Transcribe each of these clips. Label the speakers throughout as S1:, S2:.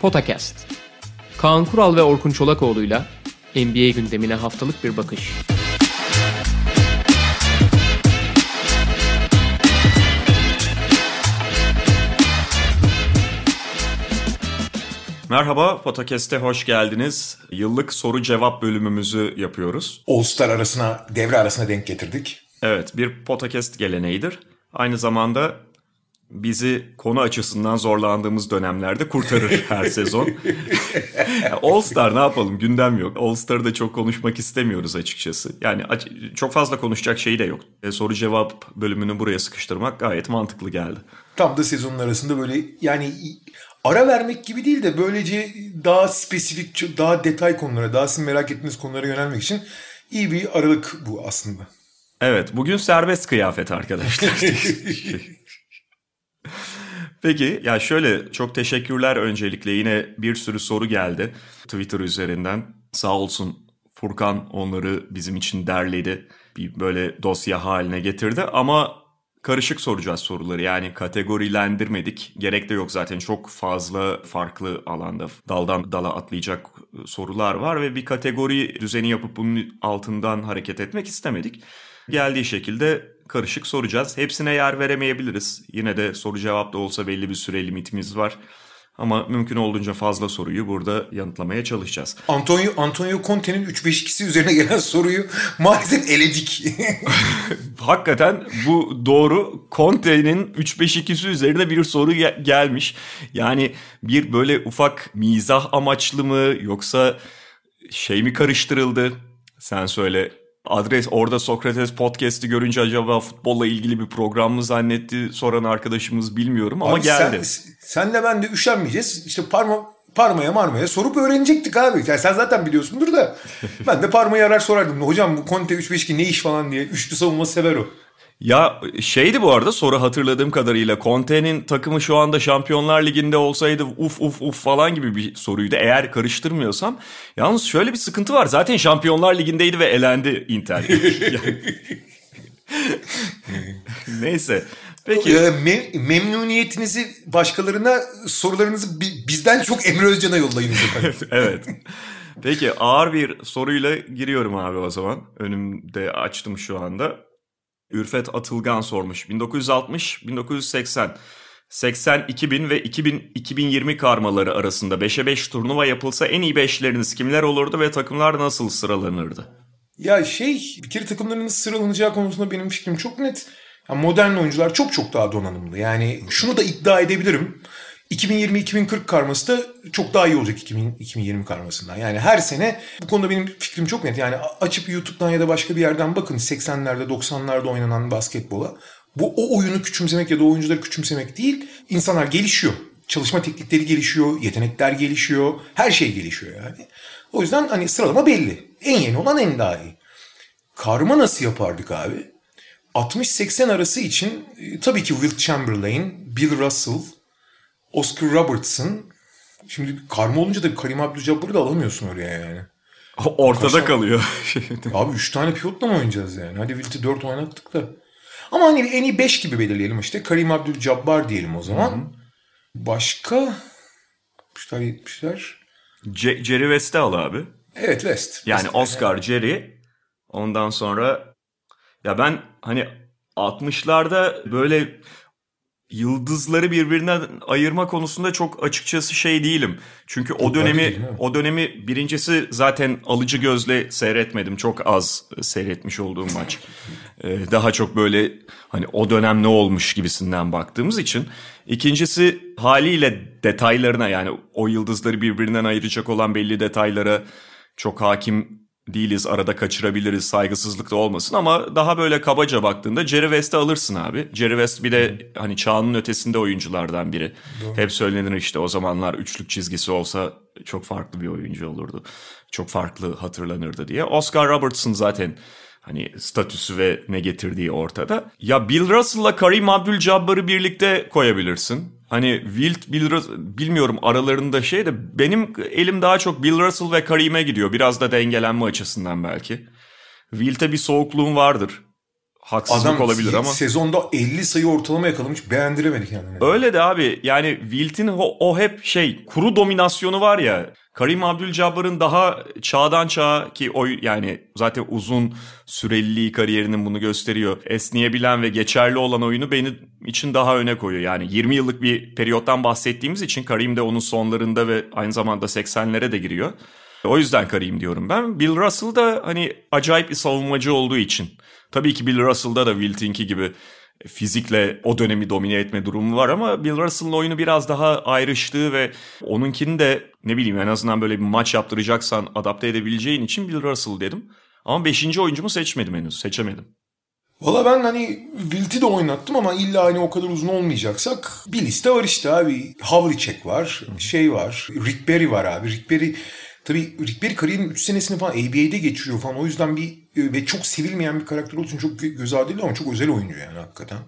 S1: Potakast. Kaan Kural ve Orkun Çolakoğlu'yla NBA gündemine haftalık bir bakış.
S2: Merhaba, Potakest'e hoş geldiniz. Yıllık soru cevap bölümümüzü yapıyoruz.
S3: All-Star arasına, devre arasına denk getirdik.
S2: Evet, bir Potakest geleneğidir. Aynı zamanda bizi konu açısından zorlandığımız dönemlerde kurtarır her sezon. All Star ne yapalım gündem yok. All Star'ı da çok konuşmak istemiyoruz açıkçası. Yani çok fazla konuşacak şey de yok. E, soru cevap bölümünü buraya sıkıştırmak gayet mantıklı geldi.
S3: Tam da sezonun arasında böyle yani ara vermek gibi değil de böylece daha spesifik, daha detay konulara, daha sizin merak ettiğiniz konulara yönelmek için iyi bir aralık bu aslında.
S2: Evet bugün serbest kıyafet arkadaşlar. Peki ya şöyle çok teşekkürler öncelikle yine bir sürü soru geldi Twitter üzerinden. Sağ olsun Furkan onları bizim için derledi. Bir böyle dosya haline getirdi ama karışık soracağız soruları. Yani kategorilendirmedik. Gerek de yok zaten çok fazla farklı alanda daldan dala atlayacak sorular var ve bir kategori düzeni yapıp bunun altından hareket etmek istemedik. Geldiği şekilde karışık soracağız. Hepsine yer veremeyebiliriz. Yine de soru cevap da olsa belli bir süre limitimiz var. Ama mümkün olduğunca fazla soruyu burada yanıtlamaya çalışacağız.
S3: Antonio, Antonio Conte'nin 3-5-2'si üzerine gelen soruyu maalesef eledik.
S2: Hakikaten bu doğru. Conte'nin 3-5-2'si üzerine bir soru gel- gelmiş. Yani bir böyle ufak mizah amaçlı mı yoksa şey mi karıştırıldı? Sen söyle adres orada Sokrates podcast'i görünce acaba futbolla ilgili bir program mı zannetti soran arkadaşımız bilmiyorum ama
S3: abi
S2: geldi.
S3: Sen, senle ben de üşenmeyeceğiz. İşte parma parmaya marmaya sorup öğrenecektik abi. Yani sen zaten biliyorsundur da ben de parmayı arar sorardım. Hocam bu Conte 3-5-2 ne iş falan diye. Üçlü savunma sever o.
S2: Ya şeydi bu arada soru hatırladığım kadarıyla Conte'nin takımı şu anda Şampiyonlar Ligi'nde olsaydı uf uf uf falan gibi bir soruydu eğer karıştırmıyorsam. Yalnız şöyle bir sıkıntı var zaten Şampiyonlar Ligi'ndeydi ve elendi Inter. Neyse. Peki.
S3: Mem- memnuniyetinizi başkalarına sorularınızı bizden çok Emre Özcan'a yollayın.
S2: evet. Peki ağır bir soruyla giriyorum abi o zaman. Önümde açtım şu anda. Ürfet Atılgan sormuş. 1960, 1980, 80, 2000 ve 2000, 2020 karmaları arasında 5'e 5 turnuva yapılsa en iyi beşleriniz kimler olurdu ve takımlar nasıl sıralanırdı?
S3: Ya şey bir kere takımların sıralanacağı konusunda benim fikrim çok net. Yani modern oyuncular çok çok daha donanımlı. Yani şunu da iddia edebilirim. 2020-2040 karması da çok daha iyi olacak 2000, 2020 karmasından. Yani her sene bu konuda benim fikrim çok net. Yani açıp YouTube'dan ya da başka bir yerden bakın 80'lerde 90'larda oynanan basketbola. Bu o oyunu küçümsemek ya da oyuncuları küçümsemek değil. İnsanlar gelişiyor. Çalışma teknikleri gelişiyor, yetenekler gelişiyor, her şey gelişiyor yani. O yüzden hani sıralama belli. En yeni olan en daha iyi. Karma nasıl yapardık abi? 60-80 arası için e, tabii ki Will Chamberlain, Bill Russell, Oscar Robertson. Şimdi karma olunca da Karim Abdul-Jabbar'ı da alamıyorsun oraya yani.
S2: Ortada Kaç kalıyor.
S3: Abi 3 tane pivotla mı oynayacağız yani? Hadi Wilt'i 4 oynattık da. Ama hani en iyi 5 gibi belirleyelim işte. Karim Abdul-Jabbar diyelim o zaman. Hı-hı. Başka 60'lar 70'ler.
S2: C- Jerry West'i al abi.
S3: Evet West.
S2: Yani
S3: West
S2: Oscar, yani. Jerry. Ondan sonra ya ben hani 60'larda böyle yıldızları birbirinden ayırma konusunda çok açıkçası şey değilim. Çünkü o dönemi o dönemi birincisi zaten alıcı gözle seyretmedim. Çok az seyretmiş olduğum maç. Ee, daha çok böyle hani o dönem ne olmuş gibisinden baktığımız için. İkincisi haliyle detaylarına yani o yıldızları birbirinden ayıracak olan belli detaylara çok hakim değiliz arada kaçırabiliriz saygısızlık da olmasın ama daha böyle kabaca baktığında Jerry West'i alırsın abi. Jerry West bir de hani çağının ötesinde oyunculardan biri. Doğru. Hep söylenir işte o zamanlar üçlük çizgisi olsa çok farklı bir oyuncu olurdu. Çok farklı hatırlanırdı diye. Oscar Robertson zaten hani statüsü ve ne getirdiği ortada. Ya Bill Russell'la Karim Abdul-Jabbar'ı birlikte koyabilirsin. Hani Wilt, Bill Russell, bilmiyorum aralarında şey de benim elim daha çok Bill Russell ve Karim'e gidiyor. Biraz da dengelenme açısından belki. Wilt'e bir soğukluğum vardır. haksızlık
S3: Adam
S2: olabilir ama.
S3: sezonda 50 sayı ortalama yakalamış beğendiremedi kendini.
S2: Öyle de abi yani Wilt'in o, o hep şey kuru dominasyonu var ya. Karim Abdül-Jabbar'ın daha çağdan çağa ki o yani zaten uzun süreliliği kariyerinin bunu gösteriyor. Esneyebilen ve geçerli olan oyunu benim için daha öne koyuyor. Yani 20 yıllık bir periyottan bahsettiğimiz için Karim de onun sonlarında ve aynı zamanda 80'lere de giriyor. O yüzden Karim diyorum ben. Bill Russell da hani acayip bir savunmacı olduğu için. Tabii ki Bill Russell'da da Wilt'inki gibi fizikle o dönemi domine etme durumu var ama Bill Russell'ın oyunu biraz daha ayrıştığı ve onunkini de ne bileyim en azından böyle bir maç yaptıracaksan adapte edebileceğin için Bill Russell dedim. Ama 5. oyuncumu seçmedim henüz. Seçemedim.
S3: Valla ben hani Wilt'i de oynattım ama illa hani o kadar uzun olmayacaksak bir liste var işte abi. Havlicek var, şey var, Rick Barry var abi. Rick Barry Tabii Rick Barry kariyerinin 3 senesini falan ABA'de geçiriyor falan. O yüzden bir ve çok sevilmeyen bir karakter olduğu için çok göz ardı ediliyor ama çok özel oyuncu yani hakikaten.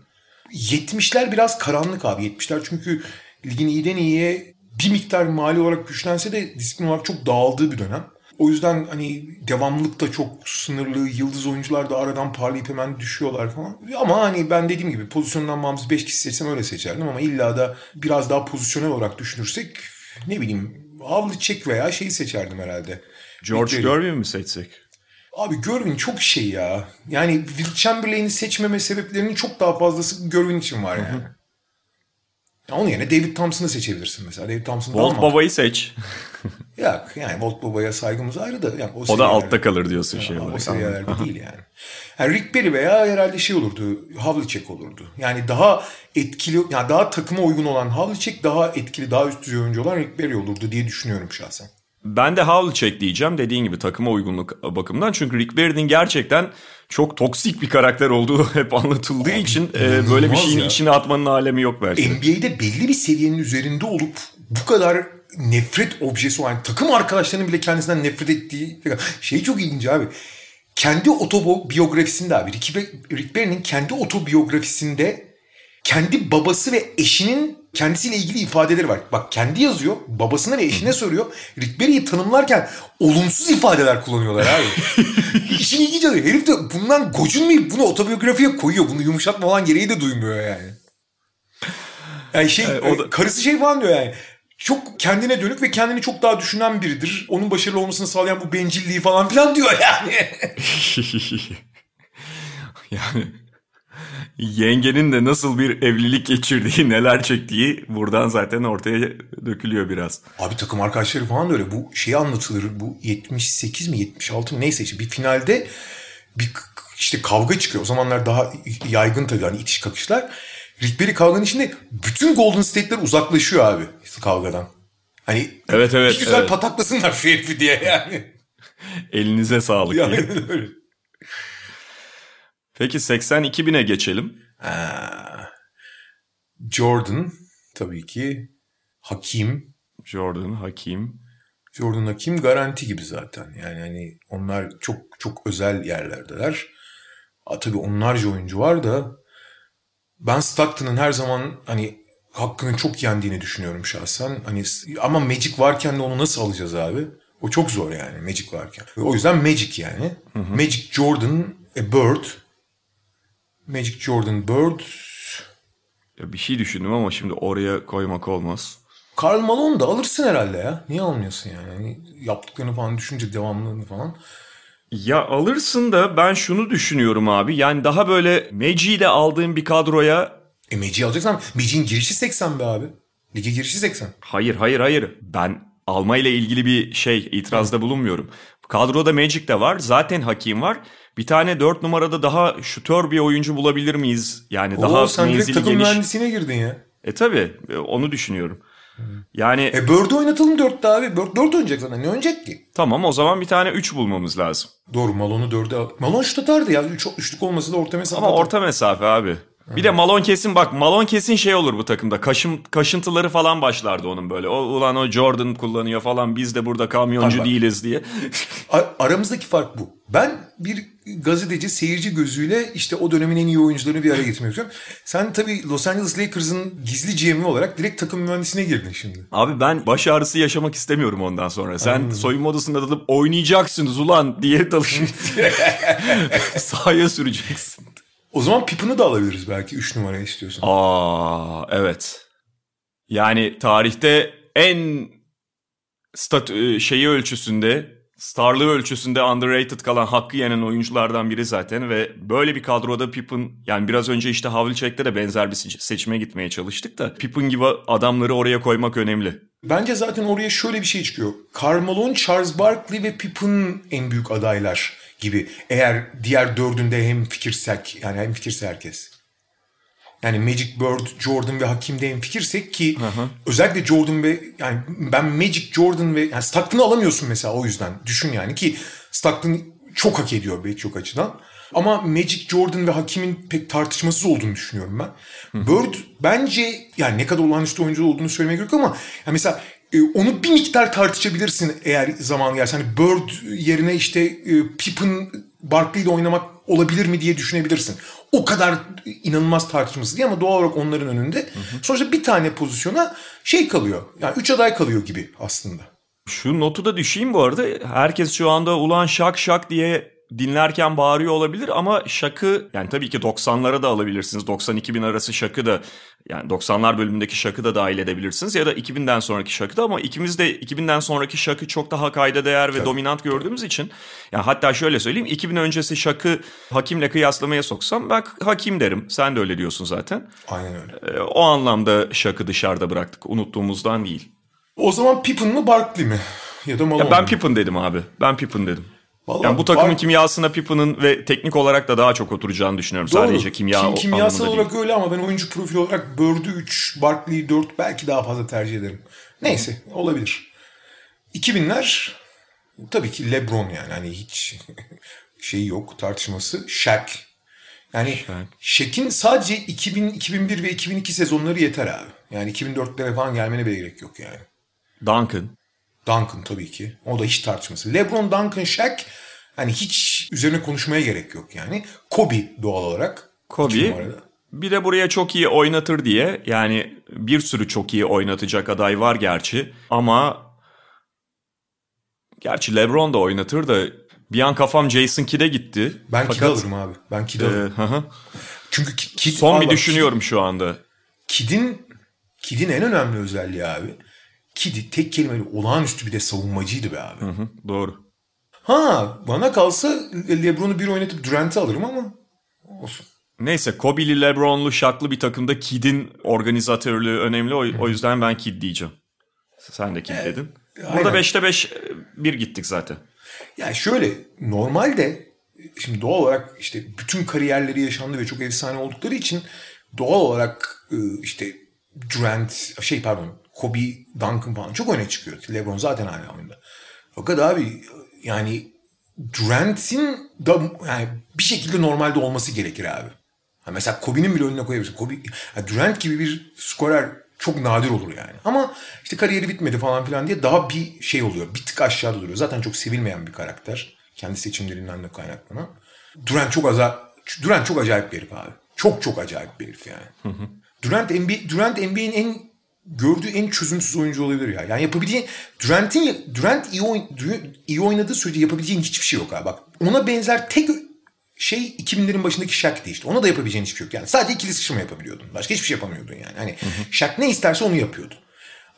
S3: 70'ler biraz karanlık abi. 70'ler çünkü ligin iyiden iyiye bir miktar mali olarak güçlense de disiplin olarak çok dağıldığı bir dönem. O yüzden hani devamlılık da çok sınırlı. Yıldız oyuncular da aradan parlayıp hemen düşüyorlar falan. Ama hani ben dediğim gibi pozisyondan bağımsız 5 kişi seçsem öyle seçerdim. Ama illa da biraz daha pozisyonel olarak düşünürsek ne bileyim Havlicek veya şeyi seçerdim herhalde.
S2: George Gervin mi seçsek?
S3: Abi Gervin çok şey ya. Yani Will Chamberlain'i seçmeme sebeplerinin çok daha fazlası Gervin için var yani. Ya onun yerine David Thompson'ı seçebilirsin mesela. David Thompson
S2: Walt Baba'yı seç.
S3: Yok yani Walt Baba'ya saygımız ayrı da. Yani
S2: o, o da altta kalır diyorsun şey
S3: olarak. O seviyelerde değil yani. yani. Rick Barry veya herhalde şey olurdu. Havlicek olurdu. Yani daha etkili, yani daha takıma uygun olan Havlicek daha etkili, daha üst düzey oyuncu olan Rick Barry olurdu diye düşünüyorum şahsen.
S2: Ben de Havlicek diyeceğim dediğin gibi takıma uygunluk bakımından. Çünkü Rick Barry'nin gerçekten çok toksik bir karakter olduğu hep anlatıldığı Abi, için e, böyle bir şeyin ya. içine atmanın alemi yok belki.
S3: NBA'de belli bir seviyenin üzerinde olup bu kadar nefret objesi olan takım arkadaşlarının bile kendisinden nefret ettiği şey çok ilginç abi. Kendi otobiyografisinde abi Rick Barry'nin kendi otobiyografisinde kendi babası ve eşinin kendisiyle ilgili ifadeleri var. Bak kendi yazıyor. Babasına ve eşine soruyor. Rick Barry'i tanımlarken olumsuz ifadeler kullanıyorlar abi. İşin ilginç oluyor. Herif de bundan gocunmayıp bunu otobiyografiye koyuyor. Bunu yumuşatma olan gereği de duymuyor yani. Yani şey o da... karısı şey falan diyor yani. Çok kendine dönük ve kendini çok daha düşünen biridir. Onun başarılı olmasını sağlayan bu bencilliği falan filan diyor yani.
S2: yani yengenin de nasıl bir evlilik geçirdiği, neler çektiği buradan zaten ortaya dökülüyor biraz.
S3: Abi takım arkadaşları falan da öyle. Bu şey anlatılır. Bu 78 mi 76 mı neyse işte bir finalde bir işte kavga çıkıyor. O zamanlar daha yaygın tabii hani itiş kakışlar. Rick Barry kavganın içinde bütün Golden State'ler uzaklaşıyor abi kavgadan. Hani
S2: evet evet.
S3: Bir güzel
S2: evet.
S3: pataklasınlar şu herifi diye yani.
S2: Elinize sağlık. Yani öyle. Peki 82 bine geçelim. Ha.
S3: Jordan tabii ki. Hakim.
S2: Jordan, Hakim.
S3: Jordan Hakim garanti gibi zaten. Yani hani onlar çok çok özel yerlerdeler. A, tabii onlarca oyuncu var da ben Stockton'ın her zaman hani hakkını çok yendiğini düşünüyorum şahsen. Hani ama Magic varken de onu nasıl alacağız abi? O çok zor yani Magic varken. O yüzden Magic yani. Hı hı. Magic Jordan, e, Bird, Magic Jordan Bird.
S2: Ya bir şey düşündüm ama şimdi oraya koymak olmaz.
S3: Karl Malone da alırsın herhalde ya. Niye almıyorsun yani? yani yaptıklarını falan düşünce devamlılığını falan.
S2: Ya alırsın da ben şunu düşünüyorum abi. Yani daha böyle Magic'i de aldığın bir kadroya...
S3: E Magic'i alacaksan Magic'in girişi 80 be abi. Lige girişi 80.
S2: Hayır hayır hayır. Ben alma ile ilgili bir şey itirazda bulunmuyorum. Kadroda Magic de var. Zaten Hakim var. Bir tane dört numarada daha şutör bir oyuncu bulabilir miyiz? Yani Oo, daha sen menzili takım geniş.
S3: mühendisine girdin ya.
S2: E tabi e, onu düşünüyorum. Yani
S3: E Bird'ü oynatalım dörtte abi. Bird dört oynayacak zaten. Ne oynayacak ki?
S2: Tamam o zaman bir tane üç bulmamız lazım.
S3: Doğru Malone'u dörde al. Malone şut atardı ya. Üç, üçlük olması da orta mesafe
S2: Ama atar. orta mesafe abi. Bir de Malon kesin bak Malon kesin şey olur bu takımda. Kaşım, kaşıntıları falan başlardı onun böyle. O, ulan o Jordan kullanıyor falan biz de burada kamyoncu Abi değiliz diye.
S3: aramızdaki fark bu. Ben bir gazeteci seyirci gözüyle işte o dönemin en iyi oyuncularını bir araya getirmek istiyorum. Sen tabii Los Angeles Lakers'ın gizli GM'i olarak direkt takım mühendisine girdin şimdi.
S2: Abi ben baş ağrısı yaşamak istemiyorum ondan sonra. Sen Anladım. soyunma odasında dalıp oynayacaksınız ulan diye dalışıp sahaya süreceksin.
S3: O zaman Pippen'ı da alabiliriz belki 3 numara istiyorsan.
S2: Aa evet. Yani tarihte en stat e, şeyi ölçüsünde starlığı ölçüsünde underrated kalan hakkı yenen oyunculardan biri zaten ve böyle bir kadroda Pippen yani biraz önce işte Havlicek'te de benzer bir seçime gitmeye çalıştık da Pippen gibi adamları oraya koymak önemli.
S3: Bence zaten oraya şöyle bir şey çıkıyor. Carmelo, Charles Barkley ve Pippen en büyük adaylar gibi. Eğer diğer dördünde hem fikirsek yani hem fikirse herkes. Yani Magic Bird, Jordan ve Hakim'de en fikirsek ki hı hı. özellikle Jordan ve yani ben Magic, Jordan ve yani Stockton'ı alamıyorsun mesela o yüzden. Düşün yani ki Stockton çok hak ediyor belki çok açıdan. Ama Magic, Jordan ve Hakim'in pek tartışmasız olduğunu düşünüyorum ben. Hı hı. Bird bence yani ne kadar olağanüstü oyuncu olduğunu söylemeye gerek yok ama yani mesela onu bir miktar tartışabilirsin eğer zaman gelse. Hani Bird yerine işte e, Pippen Barkley ile oynamak olabilir mi diye düşünebilirsin. O kadar inanılmaz tartışması değil ama doğal olarak onların önünde. Hı hı. Sonuçta bir tane pozisyona şey kalıyor. Yani üç aday kalıyor gibi aslında.
S2: Şu notu da düşeyim bu arada. Herkes şu anda ulan şak şak diye dinlerken bağırıyor olabilir ama şakı yani tabii ki 90'lara da alabilirsiniz. 90-2000 arası şakı da yani 90'lar bölümündeki şakı da dahil edebilirsiniz ya da 2000'den sonraki şakı da ama ikimiz de 2000'den sonraki şakı çok daha kayda değer ve dominant gördüğümüz için yani hatta şöyle söyleyeyim 2000 öncesi şakı Hakim'le kıyaslamaya soksam ben Hakim derim. Sen de öyle diyorsun zaten.
S3: Aynen öyle.
S2: Ee, o anlamda şakı dışarıda bıraktık. Unuttuğumuzdan değil.
S3: O zaman Pippen mi Barkley mi? Ya da Malone
S2: ya Ben Pippen dedim abi. Ben Pippen dedim. Vallahi yani bu takımın var... kimyasına Pippen'ın ve teknik olarak da daha çok oturacağını düşünüyorum. Doğru. Sadece kimya Kim,
S3: Kimyasal olarak
S2: değil.
S3: öyle ama ben oyuncu profili olarak Bird'ü 3, Barkley'i 4 belki daha fazla tercih ederim. Neyse olabilir. 2000'ler tabii ki LeBron yani hani hiç şeyi yok tartışması. Shaq. Yani Shaq'in sadece 2000, 2001 ve 2002 sezonları yeter abi. Yani 2004'lere falan gelmene bile gerek yok yani.
S2: Duncan.
S3: Duncan tabii ki. O da hiç tartışması. LeBron, Duncan, Shaq hani hiç üzerine konuşmaya gerek yok yani. Kobe doğal olarak.
S2: Kobe. Bir de buraya çok iyi oynatır diye yani bir sürü çok iyi oynatacak aday var gerçi ama gerçi LeBron da oynatır da bir an kafam Jason Kidd'e gitti.
S3: Ben Fakat, Kidd alırım abi. Ben Kidd alırım. E, Çünkü Kidd...
S2: Son bir düşünüyorum Kidd, şu anda.
S3: Kidd'in Kidd'in en önemli özelliği abi ki tek kelimeyle olağanüstü bir de savunmacıydı be abi.
S2: Hı hı, doğru.
S3: Ha bana kalsa Lebron'u bir oynatıp Durant'i alırım ama olsun.
S2: Neyse Kobe'li, Lebron'lu, şaklı bir takımda Kid'in organizatörlüğü önemli. O, o yüzden ben Kid diyeceğim. Sen de Kid evet, dedin. Burada 5'te 5 bir gittik zaten.
S3: Yani şöyle normalde şimdi doğal olarak işte bütün kariyerleri yaşandı ve çok efsane oldukları için doğal olarak ıı, işte Durant şey pardon Kobe, Duncan falan çok öne çıkıyor. LeBron zaten hala oyunda. Fakat abi yani Durant'in da yani bir şekilde normalde olması gerekir abi. Ha mesela Kobe'nin bile önüne koyabilirsin. Kobe, yani Durant gibi bir skorer çok nadir olur yani. Ama işte kariyeri bitmedi falan filan diye daha bir şey oluyor. Bir tık aşağıda duruyor. Zaten çok sevilmeyen bir karakter. Kendi seçimlerinden de kaynaklanan. Durant çok acayip, Durant çok acayip bir herif abi. Çok çok acayip bir herif yani. Hı hı. Durant, NBA, Durant NBA'in en gördüğü en çözümsüz oyuncu olabilir ya. Yani yapabileceğin Durant'in Durant iyi, oyn, iyi oynadığı sürece yapabileceğin hiçbir şey yok abi. Bak ona benzer tek şey 2000'lerin başındaki Shaq'ti işte. Ona da yapabileceğin hiçbir şey yok. Yani sadece ikili sıçrama yapabiliyordun. Başka hiçbir şey yapamıyordun yani. Hani hı hı. Shaq ne isterse onu yapıyordu.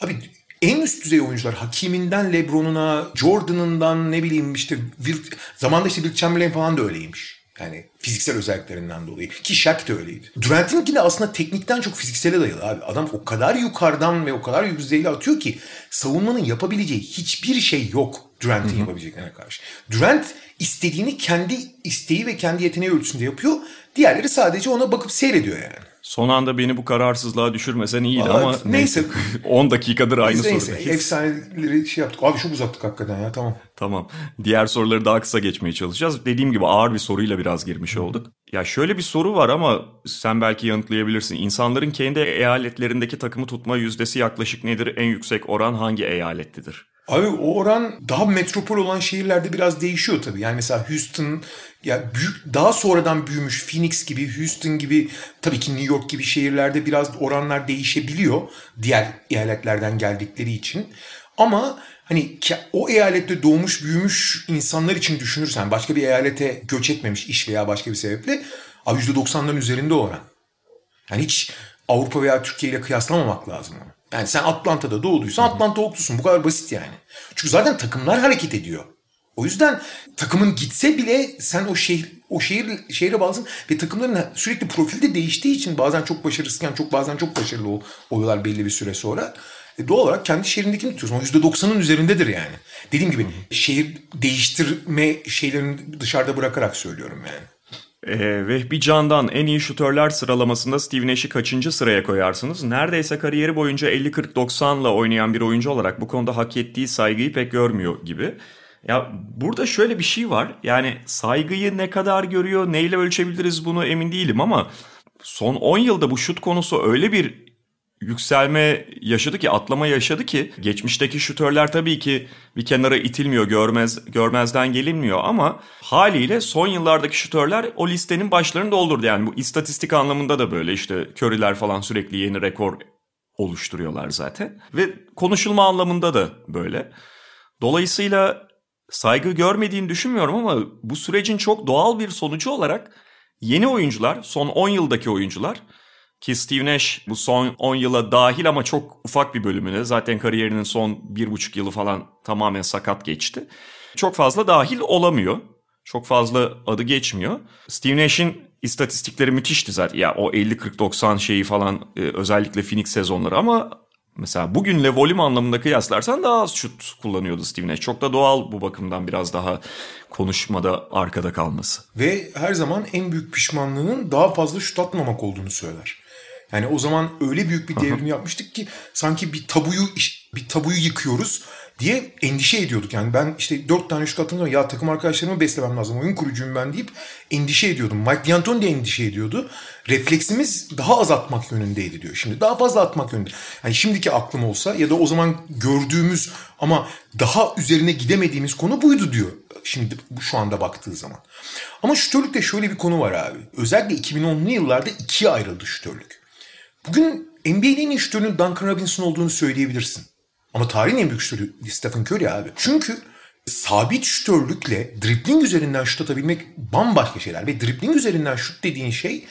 S3: Abi en üst düzey oyuncular Hakiminden LeBron'una, Jordan'ından ne bileyim işte Wilt, zamanda işte Wilt Chamberlain falan da öyleymiş. Yani fiziksel özelliklerinden dolayı. Ki Shaq da öyleydi. Durant'inki de aslında teknikten çok fiziksele dayalı abi. Adam o kadar yukarıdan ve o kadar yüzeyli atıyor ki savunmanın yapabileceği hiçbir şey yok Durant'in yapabileceklerine karşı. Durant istediğini kendi isteği ve kendi yeteneği ölçüsünde yapıyor. Diğerleri sadece ona bakıp seyrediyor yani.
S2: Son anda beni bu kararsızlığa düşürmesen iyiydi Aa, ama neyse. 10 dakikadır aynı neyse, sorudayız.
S3: Efsaneleri şey yaptık. Abi çok uzattık hakikaten ya tamam.
S2: Tamam. Diğer soruları daha kısa geçmeye çalışacağız. Dediğim gibi ağır bir soruyla biraz girmiş olduk. Ya şöyle bir soru var ama sen belki yanıtlayabilirsin. İnsanların kendi eyaletlerindeki takımı tutma yüzdesi yaklaşık nedir? En yüksek oran hangi eyalettedir?
S3: Abi o oran daha metropol olan şehirlerde biraz değişiyor tabii. Yani mesela Houston ya büyük daha sonradan büyümüş Phoenix gibi, Houston gibi tabii ki New York gibi şehirlerde biraz oranlar değişebiliyor diğer eyaletlerden geldikleri için. Ama hani o eyalette doğmuş büyümüş insanlar için düşünürsen başka bir eyalete göç etmemiş iş veya başka bir sebeple Abi %90'ların üzerinde oran. Yani hiç Avrupa veya Türkiye ile kıyaslamamak lazım onu. Yani sen Atlanta'da doğduysan Atlanta oklusun. Bu kadar basit yani. Çünkü zaten takımlar hareket ediyor. O yüzden takımın gitse bile sen o şehir o şehir şehre bağlısın ve takımların sürekli profilde değiştiği için bazen çok başarısızken çok bazen çok başarılı oluyorlar belli bir süre sonra. E doğal olarak kendi şehrindekini tutuyorsun. O %90'ın üzerindedir yani. Dediğim gibi şehir değiştirme şeylerini dışarıda bırakarak söylüyorum yani.
S2: Ee, Vehbi Can'dan en iyi şutörler sıralamasında Steve Nash'i kaçıncı sıraya koyarsınız? Neredeyse kariyeri boyunca 50-40-90'la oynayan bir oyuncu olarak bu konuda hak ettiği saygıyı pek görmüyor gibi. Ya burada şöyle bir şey var. Yani saygıyı ne kadar görüyor, neyle ölçebiliriz bunu emin değilim ama son 10 yılda bu şut konusu öyle bir yükselme yaşadı ki, atlama yaşadı ki geçmişteki şutörler tabii ki bir kenara itilmiyor, görmez görmezden gelinmiyor ama haliyle son yıllardaki şutörler o listenin başlarını doldurdu. Yani bu istatistik anlamında da böyle işte Curry'ler falan sürekli yeni rekor oluşturuyorlar zaten ve konuşulma anlamında da böyle. Dolayısıyla saygı görmediğini düşünmüyorum ama bu sürecin çok doğal bir sonucu olarak yeni oyuncular, son 10 yıldaki oyuncular ki Steve Nash bu son 10 yıla dahil ama çok ufak bir bölümüne zaten kariyerinin son 1,5 yılı falan tamamen sakat geçti. Çok fazla dahil olamıyor. Çok fazla adı geçmiyor. Steve Nash'in istatistikleri müthişti zaten. Ya o 50-40-90 şeyi falan e, özellikle Phoenix sezonları ama mesela bugünle volüm anlamında kıyaslarsan daha az şut kullanıyordu Steve Nash. Çok da doğal bu bakımdan biraz daha konuşmada arkada kalması.
S3: Ve her zaman en büyük pişmanlığının daha fazla şut atmamak olduğunu söyler. Yani o zaman öyle büyük bir devrim yapmıştık ki sanki bir tabuyu bir tabuyu yıkıyoruz diye endişe ediyorduk. Yani ben işte dört tane şut attığım zaman ya takım arkadaşlarımı beslemem lazım oyun kurucuyum ben deyip endişe ediyordum. Mike D'Antoni de endişe ediyordu. Refleksimiz daha az atmak yönündeydi diyor. Şimdi daha fazla atmak yönünde. Yani şimdiki aklım olsa ya da o zaman gördüğümüz ama daha üzerine gidemediğimiz konu buydu diyor. Şimdi şu anda baktığı zaman. Ama şütörlükte şöyle bir konu var abi. Özellikle 2010'lu yıllarda ikiye ayrıldı şütörlük. Bugün NBA'nin en iyi şütörünün Duncan Robinson olduğunu söyleyebilirsin. Ama tarihin en büyük şütörü Stephen Curry abi. Çünkü sabit şütörlükle dribling üzerinden şut atabilmek bambaşka şeyler. Ve dribling üzerinden şut dediğin şey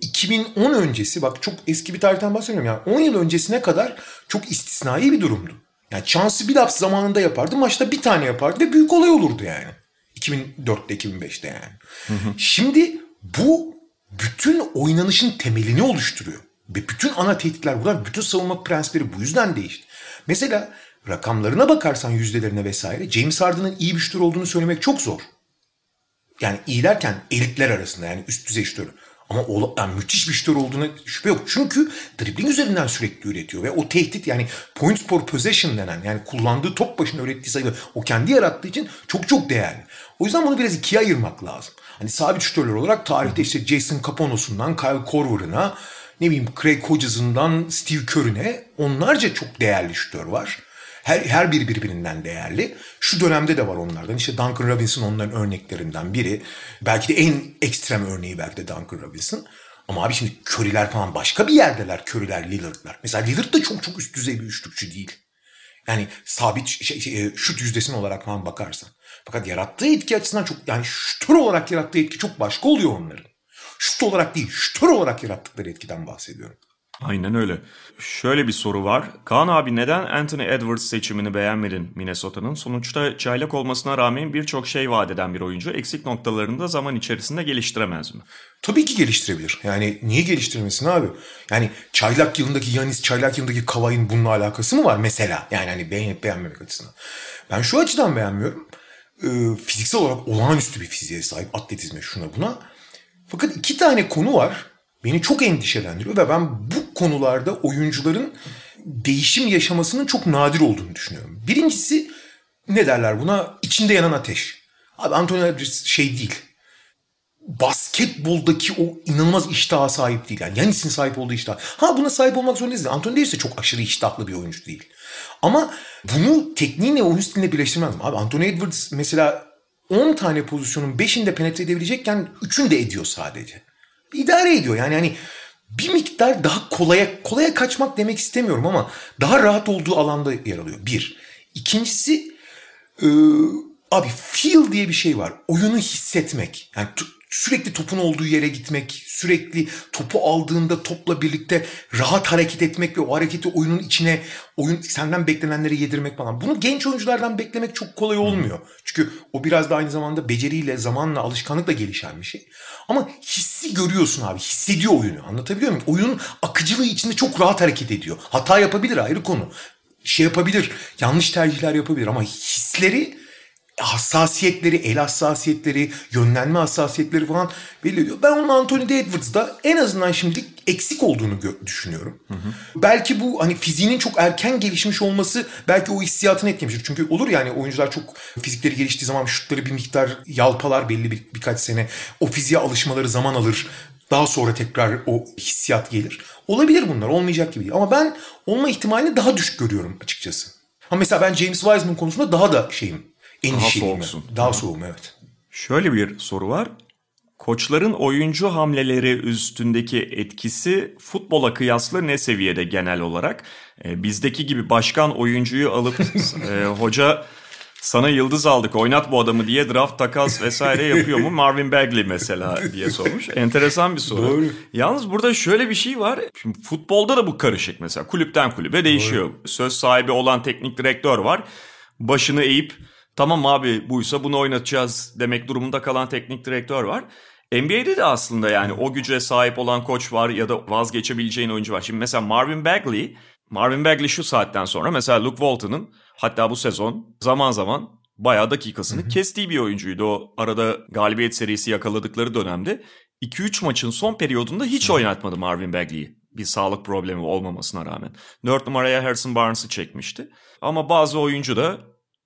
S3: 2010 e, öncesi bak çok eski bir tarihten bahsediyorum. Yani 10 yıl öncesine kadar çok istisnai bir durumdu. Yani Chance Billups zamanında yapardı. Maçta bir tane yapardı ve büyük olay olurdu yani. 2004'te 2005'te yani. Hı hı. Şimdi bu bütün oynanışın temelini oluşturuyor. Ve bütün ana tehditler buradan, bütün savunma prensipleri bu yüzden değişti. Mesela rakamlarına bakarsan yüzdelerine vesaire James Harden'ın iyi bir şutör olduğunu söylemek çok zor. Yani iyi derken elitler arasında yani üst düzey şutör. Ama o, yani müthiş bir şutör olduğuna şüphe yok. Çünkü dribbling üzerinden sürekli üretiyor. Ve o tehdit yani points per possession denen yani kullandığı top başına ürettiği sayı o kendi yarattığı için çok çok değerli. O yüzden bunu biraz ikiye ayırmak lazım. Hani sabit şutörler olarak tarihte işte Jason Capone'sundan Kyle Korver'ına ne bileyim Craig Hodges'ından Steve Kerr'üne onlarca çok değerli şutör var. Her, her biri birbirinden değerli. Şu dönemde de var onlardan. İşte Duncan Robinson onların örneklerinden biri. Belki de en ekstrem örneği belki de Duncan Robinson. Ama abi şimdi Curry'ler falan başka bir yerdeler. Curry'ler, Lillard'lar. Mesela Lillard da çok çok üst düzey bir üçlükçü değil. Yani sabit şey, şey, şut yüzdesine olarak falan bakarsan. Fakat yarattığı etki açısından çok yani şutör olarak yarattığı etki çok başka oluyor onların. Şut olarak değil, şutör olarak yarattıkları etkiden bahsediyorum.
S2: Aynen öyle. Şöyle bir soru var. Kaan abi neden Anthony Edwards seçimini beğenmedin Minnesota'nın? Sonuçta çaylak olmasına rağmen birçok şey vaat eden bir oyuncu. Eksik noktalarını da zaman içerisinde geliştiremez mi?
S3: Tabii ki geliştirebilir. Yani niye geliştirmesin abi? Yani çaylak yılındaki Yanis, çaylak yılındaki Kavay'ın bununla alakası mı var mesela? Yani hani beğenip beğenmemek açısından. Ben şu açıdan beğenmiyorum. Ee, fiziksel olarak olağanüstü bir fiziğe sahip atletizme şuna buna. Fakat iki tane konu var. Beni çok endişelendiriyor ve ben bu konularda oyuncuların değişim yaşamasının çok nadir olduğunu düşünüyorum. Birincisi ne derler buna? İçinde yanan ateş. Abi Anthony Edwards şey değil. Basketboldaki o inanılmaz iştaha sahip değil. Yani Yanis'in sahip olduğu iştah. Ha buna sahip olmak zorunda değilsin. Anthony Davis de çok aşırı iştahlı bir oyuncu değil. Ama bunu tekniğinle oyun stiline birleştirmez mi? Abi Anthony Edwards mesela 10 tane pozisyonun 5'inde penetre edebilecekken 3'ünü de ediyor sadece. İdare ediyor yani hani bir miktar daha kolaya kolaya kaçmak demek istemiyorum ama daha rahat olduğu alanda yer alıyor. Bir. İkincisi e, abi feel diye bir şey var. Oyunu hissetmek. Yani sürekli topun olduğu yere gitmek, sürekli topu aldığında topla birlikte rahat hareket etmek ve o hareketi oyunun içine, oyun senden beklenenleri yedirmek falan. Bunu genç oyunculardan beklemek çok kolay olmuyor. Çünkü o biraz da aynı zamanda beceriyle, zamanla, alışkanlıkla gelişen bir şey. Ama hissi görüyorsun abi. Hissediyor oyunu. Anlatabiliyor muyum? Oyunun akıcılığı içinde çok rahat hareket ediyor. Hata yapabilir ayrı konu. Şey yapabilir. Yanlış tercihler yapabilir ama hisleri hassasiyetleri, el hassasiyetleri, yönlenme hassasiyetleri falan belli ediyor. Ben onun Anthony Edwards'da en azından şimdilik eksik olduğunu düşünüyorum. Hı hı. Belki bu hani fiziğinin çok erken gelişmiş olması belki o hissiyatını etkilemiştir. Çünkü olur yani oyuncular çok fizikleri geliştiği zaman şutları bir miktar yalpalar belli bir, birkaç sene. O fiziğe alışmaları zaman alır. Daha sonra tekrar o hissiyat gelir. Olabilir bunlar olmayacak gibi değil. Ama ben olma ihtimalini daha düşük görüyorum açıkçası. Ama mesela ben James Wiseman konusunda daha da şeyim endişeliyim. Daha soğuksun. Daha soğum evet.
S2: Şöyle bir soru var. Koçların oyuncu hamleleri üstündeki etkisi futbola kıyasla ne seviyede genel olarak? E, bizdeki gibi başkan oyuncuyu alıp e, hoca sana yıldız aldık oynat bu adamı diye draft takas vesaire yapıyor mu? Marvin Bagley mesela diye sormuş. Enteresan bir soru. Doğru. Yalnız burada şöyle bir şey var. Şimdi futbolda da bu karışık mesela. Kulüpten kulübe değişiyor. Doğru. Söz sahibi olan teknik direktör var. Başını eğip tamam abi buysa bunu oynatacağız demek durumunda kalan teknik direktör var. NBA'de de aslında yani o güce sahip olan koç var ya da vazgeçebileceğin oyuncu var. Şimdi mesela Marvin Bagley, Marvin Bagley şu saatten sonra mesela Luke Walton'ın hatta bu sezon zaman zaman bayağı dakikasını Hı-hı. kestiği bir oyuncuydu. O arada galibiyet serisi yakaladıkları dönemde 2-3 maçın son periyodunda hiç oynatmadı Marvin Bagley'i. Bir sağlık problemi olmamasına rağmen. 4 numaraya Harrison Barnes'ı çekmişti. Ama bazı oyuncu da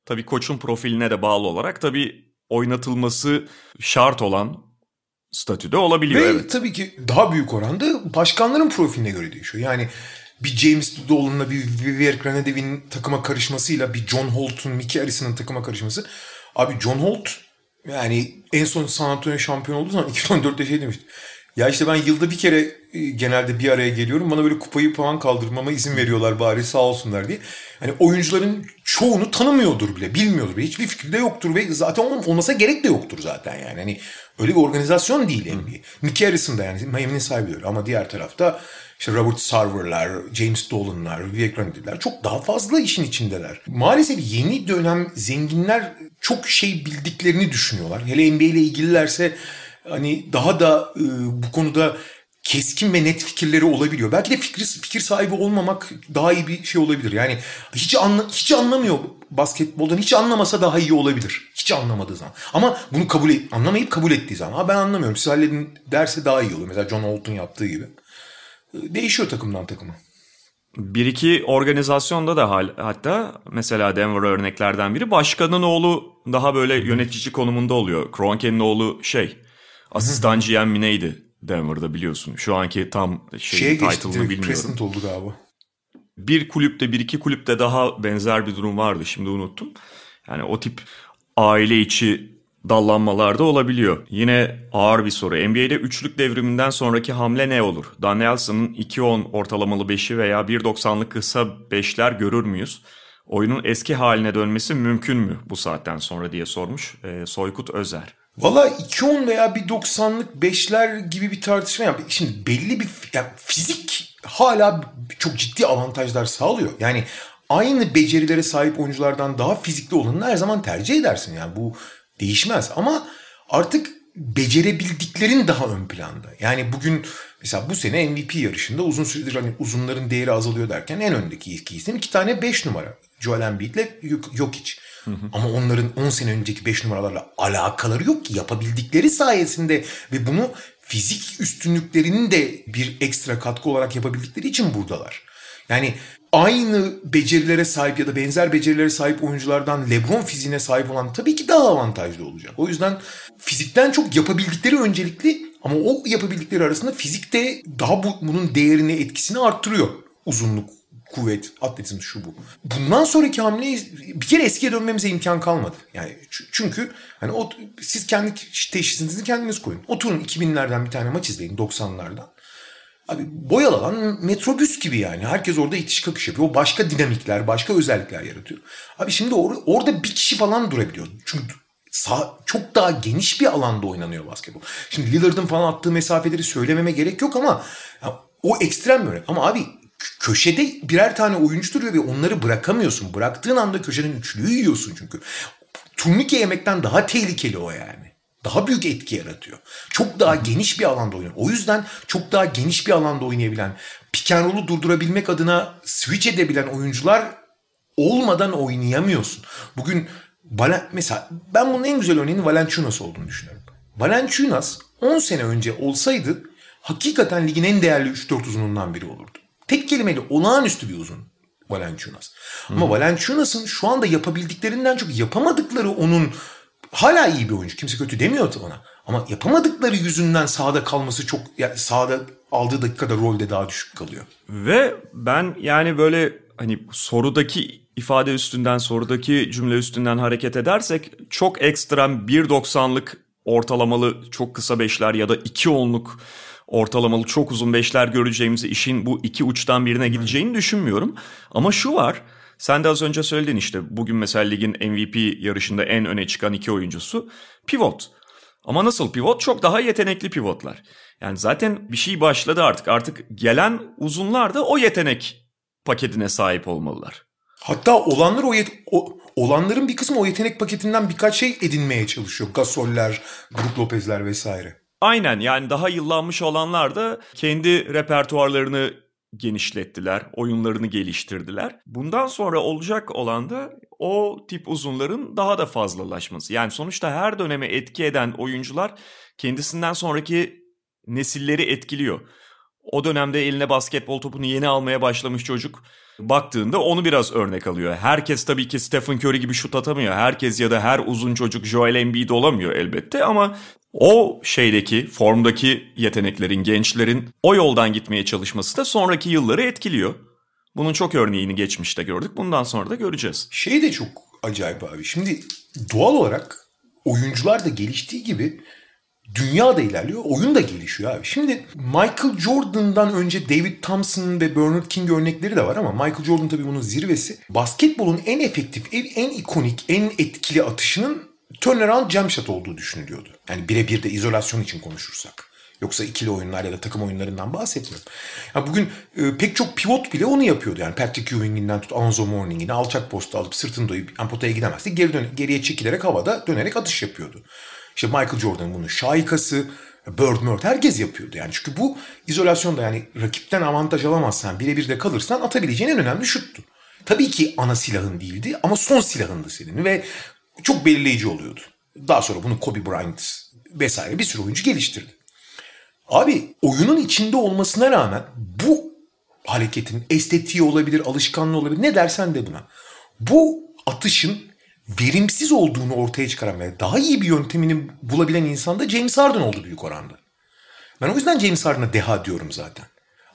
S2: tabii koçun profiline de bağlı olarak tabii oynatılması şart olan statüde olabiliyor. Ve evet.
S3: tabii ki daha büyük oranda başkanların profiline göre değişiyor. Yani bir James Dolan'la bir Vivier Granadev'in takıma karışmasıyla bir John Holt'un, Mickey Harrison'ın takıma karışması. Abi John Holt yani en son San Antonio şampiyon olduğu zaman 2014'te şey demişti. Ya işte ben yılda bir kere e, genelde bir araya geliyorum. Bana böyle kupayı falan kaldırmama izin veriyorlar bari sağ olsunlar diye. Hani oyuncuların çoğunu tanımıyordur bile, bilmiyordur bile. Hiçbir fikri de yoktur ve zaten olmasa gerek de yoktur zaten yani. Hani öyle bir organizasyon değil NBA. Nick Harrison da yani Miami'nin sahibi Ama diğer tarafta işte Robert Sarver'lar, James Dolan'lar, Vivek Randy'ler çok daha fazla işin içindeler. Maalesef yeni dönem zenginler çok şey bildiklerini düşünüyorlar. Hele NBA ile ilgililerse hani daha da e, bu konuda keskin ve net fikirleri olabiliyor. Belki de fikir, fikir sahibi olmamak daha iyi bir şey olabilir. Yani hiç anla, hiç anlamıyor basketboldan. Hiç anlamasa daha iyi olabilir. Hiç anlamadığı zaman. Ama bunu kabul et, anlamayıp kabul ettiği zaman. Ha ben anlamıyorum. Siz halledin derse daha iyi olur. Mesela John Holt'un yaptığı gibi. E, değişiyor takımdan takıma.
S2: Bir iki organizasyonda da hal, hatta mesela Denver örneklerden biri başkanın oğlu daha böyle yönetici konumunda oluyor. Kroenke'nin oğlu şey asistan GM neydi Denver'da biliyorsun. Şu anki tam şey Şeye title'ını bilmiyorum.
S3: President oldu galiba.
S2: Bir kulüpte bir iki kulüpte daha benzer bir durum vardı şimdi unuttum. Yani o tip aile içi dallanmalarda olabiliyor. Yine ağır bir soru. NBA'de üçlük devriminden sonraki hamle ne olur? Dan Nelson'ın 2.10 ortalamalı 5'i veya 1.90'lık kısa 5'ler görür müyüz? Oyunun eski haline dönmesi mümkün mü bu saatten sonra diye sormuş ee, Soykut Özer.
S3: Valla 2.10 veya 1.90'lık 5'ler gibi bir tartışma yap. Şimdi belli bir yani fizik hala çok ciddi avantajlar sağlıyor. Yani aynı becerilere sahip oyunculardan daha fizikli olanını her zaman tercih edersin. Yani bu değişmez ama artık becerebildiklerin daha ön planda. Yani bugün mesela bu sene MVP yarışında uzun süredir hani uzunların değeri azalıyor derken en öndeki iki isim iki tane 5 numara. Joel Embiid ile Jokic. Ama onların 10 sene önceki 5 numaralarla alakaları yok ki yapabildikleri sayesinde ve bunu fizik üstünlüklerinin de bir ekstra katkı olarak yapabildikleri için buradalar. Yani aynı becerilere sahip ya da benzer becerilere sahip oyunculardan LeBron fiziğine sahip olan tabii ki daha avantajlı olacak. O yüzden fizikten çok yapabildikleri öncelikli ama o yapabildikleri arasında fizik de daha bu, bunun değerini, etkisini arttırıyor. Uzunluk, kuvvet, atletizm şu bu. Bundan sonraki hamleyi bir kere eskiye dönmemize imkan kalmadı. Yani çünkü hani o siz kendi teşhisinizi kendiniz koyun. Oturun 2000'lerden bir tane maç izleyin 90'lardan. Abi boyalı alan metrobüs gibi yani. Herkes orada itiş kakış yapıyor. O başka dinamikler, başka özellikler yaratıyor. Abi şimdi or- orada bir kişi falan durabiliyor. Çünkü sağ, çok daha geniş bir alanda oynanıyor basketbol. Şimdi Lillard'ın falan attığı mesafeleri söylememe gerek yok ama o ekstrem örnek. Ama abi köşede birer tane oyuncu duruyor ve onları bırakamıyorsun. Bıraktığın anda köşeden üçlüyü yiyorsun çünkü. Turnike yemekten daha tehlikeli o yani. Daha büyük etki yaratıyor. Çok daha geniş bir alanda oynuyor. O yüzden çok daha geniş bir alanda oynayabilen, pick durdurabilmek adına switch edebilen oyuncular olmadan oynayamıyorsun. Bugün mesela ben bunun en güzel örneğinin Valanciunas olduğunu düşünüyorum. Valanciunas 10 sene önce olsaydı hakikaten ligin en değerli 3-4 uzunundan biri olurdu. Tek kelimeyle olağanüstü bir uzun Valanciunas. Ama Valanciunas'ın şu anda yapabildiklerinden çok yapamadıkları onun hala iyi bir oyuncu. Kimse kötü demiyor ona. Ama yapamadıkları yüzünden sahada kalması çok yani sahada aldığı dakikada rolde daha düşük kalıyor.
S2: Ve ben yani böyle hani sorudaki ifade üstünden sorudaki cümle üstünden hareket edersek çok ekstrem 1.90'lık ortalamalı çok kısa beşler ya da 2 onluk ortalamalı çok uzun beşler göreceğimizi işin bu iki uçtan birine gideceğini düşünmüyorum. Ama şu var sen de az önce söyledin işte bugün mesela ligin MVP yarışında en öne çıkan iki oyuncusu pivot. Ama nasıl pivot? Çok daha yetenekli pivotlar. Yani zaten bir şey başladı artık. Artık gelen uzunlar da o yetenek paketine sahip olmalılar.
S3: Hatta olanlar o, yet- o olanların bir kısmı o yetenek paketinden birkaç şey edinmeye çalışıyor. Gasoller, Brook Lopez'ler vesaire.
S2: Aynen yani daha yıllanmış olanlar da kendi repertuarlarını genişlettiler, oyunlarını geliştirdiler. Bundan sonra olacak olan da o tip uzunların daha da fazlalaşması. Yani sonuçta her döneme etki eden oyuncular kendisinden sonraki nesilleri etkiliyor. O dönemde eline basketbol topunu yeni almaya başlamış çocuk baktığında onu biraz örnek alıyor. Herkes tabii ki Stephen Curry gibi şut atamıyor. Herkes ya da her uzun çocuk Joel Embiid olamıyor elbette ama o şeydeki, formdaki yeteneklerin, gençlerin o yoldan gitmeye çalışması da sonraki yılları etkiliyor. Bunun çok örneğini geçmişte gördük. Bundan sonra da göreceğiz.
S3: Şey de çok acayip abi. Şimdi doğal olarak oyuncular da geliştiği gibi dünya da ilerliyor, oyun da gelişiyor abi. Şimdi Michael Jordan'dan önce David Thompson ve Bernard King örnekleri de var ama Michael Jordan tabii bunun zirvesi. Basketbolun en efektif, en ikonik, en etkili atışının turnaround jump shot olduğu düşünülüyordu. Yani birebir de izolasyon için konuşursak. Yoksa ikili oyunlar ya da takım oyunlarından bahsetmiyorum. Yani bugün e, pek çok pivot bile onu yapıyordu. Yani Patrick Ewing'inden tut Alonzo Mourning'ine alçak posta alıp sırtını doyup potaya gidemezdi. Geri dön geriye çekilerek havada dönerek atış yapıyordu. İşte Michael Jordan bunu şaikası, Bird Murd herkes yapıyordu yani. Çünkü bu izolasyonda yani rakipten avantaj alamazsan birebir de kalırsan atabileceğin en önemli şuttu. Tabii ki ana silahın değildi ama son silahındı senin ve çok belirleyici oluyordu. Daha sonra bunu Kobe Bryant vesaire bir sürü oyuncu geliştirdi. Abi oyunun içinde olmasına rağmen bu hareketin estetiği olabilir, alışkanlığı olabilir ne dersen de buna. Bu atışın verimsiz olduğunu ortaya çıkaran ve daha iyi bir yöntemini bulabilen insan da James Harden oldu büyük oranda. Ben o yüzden James Harden'a deha diyorum zaten.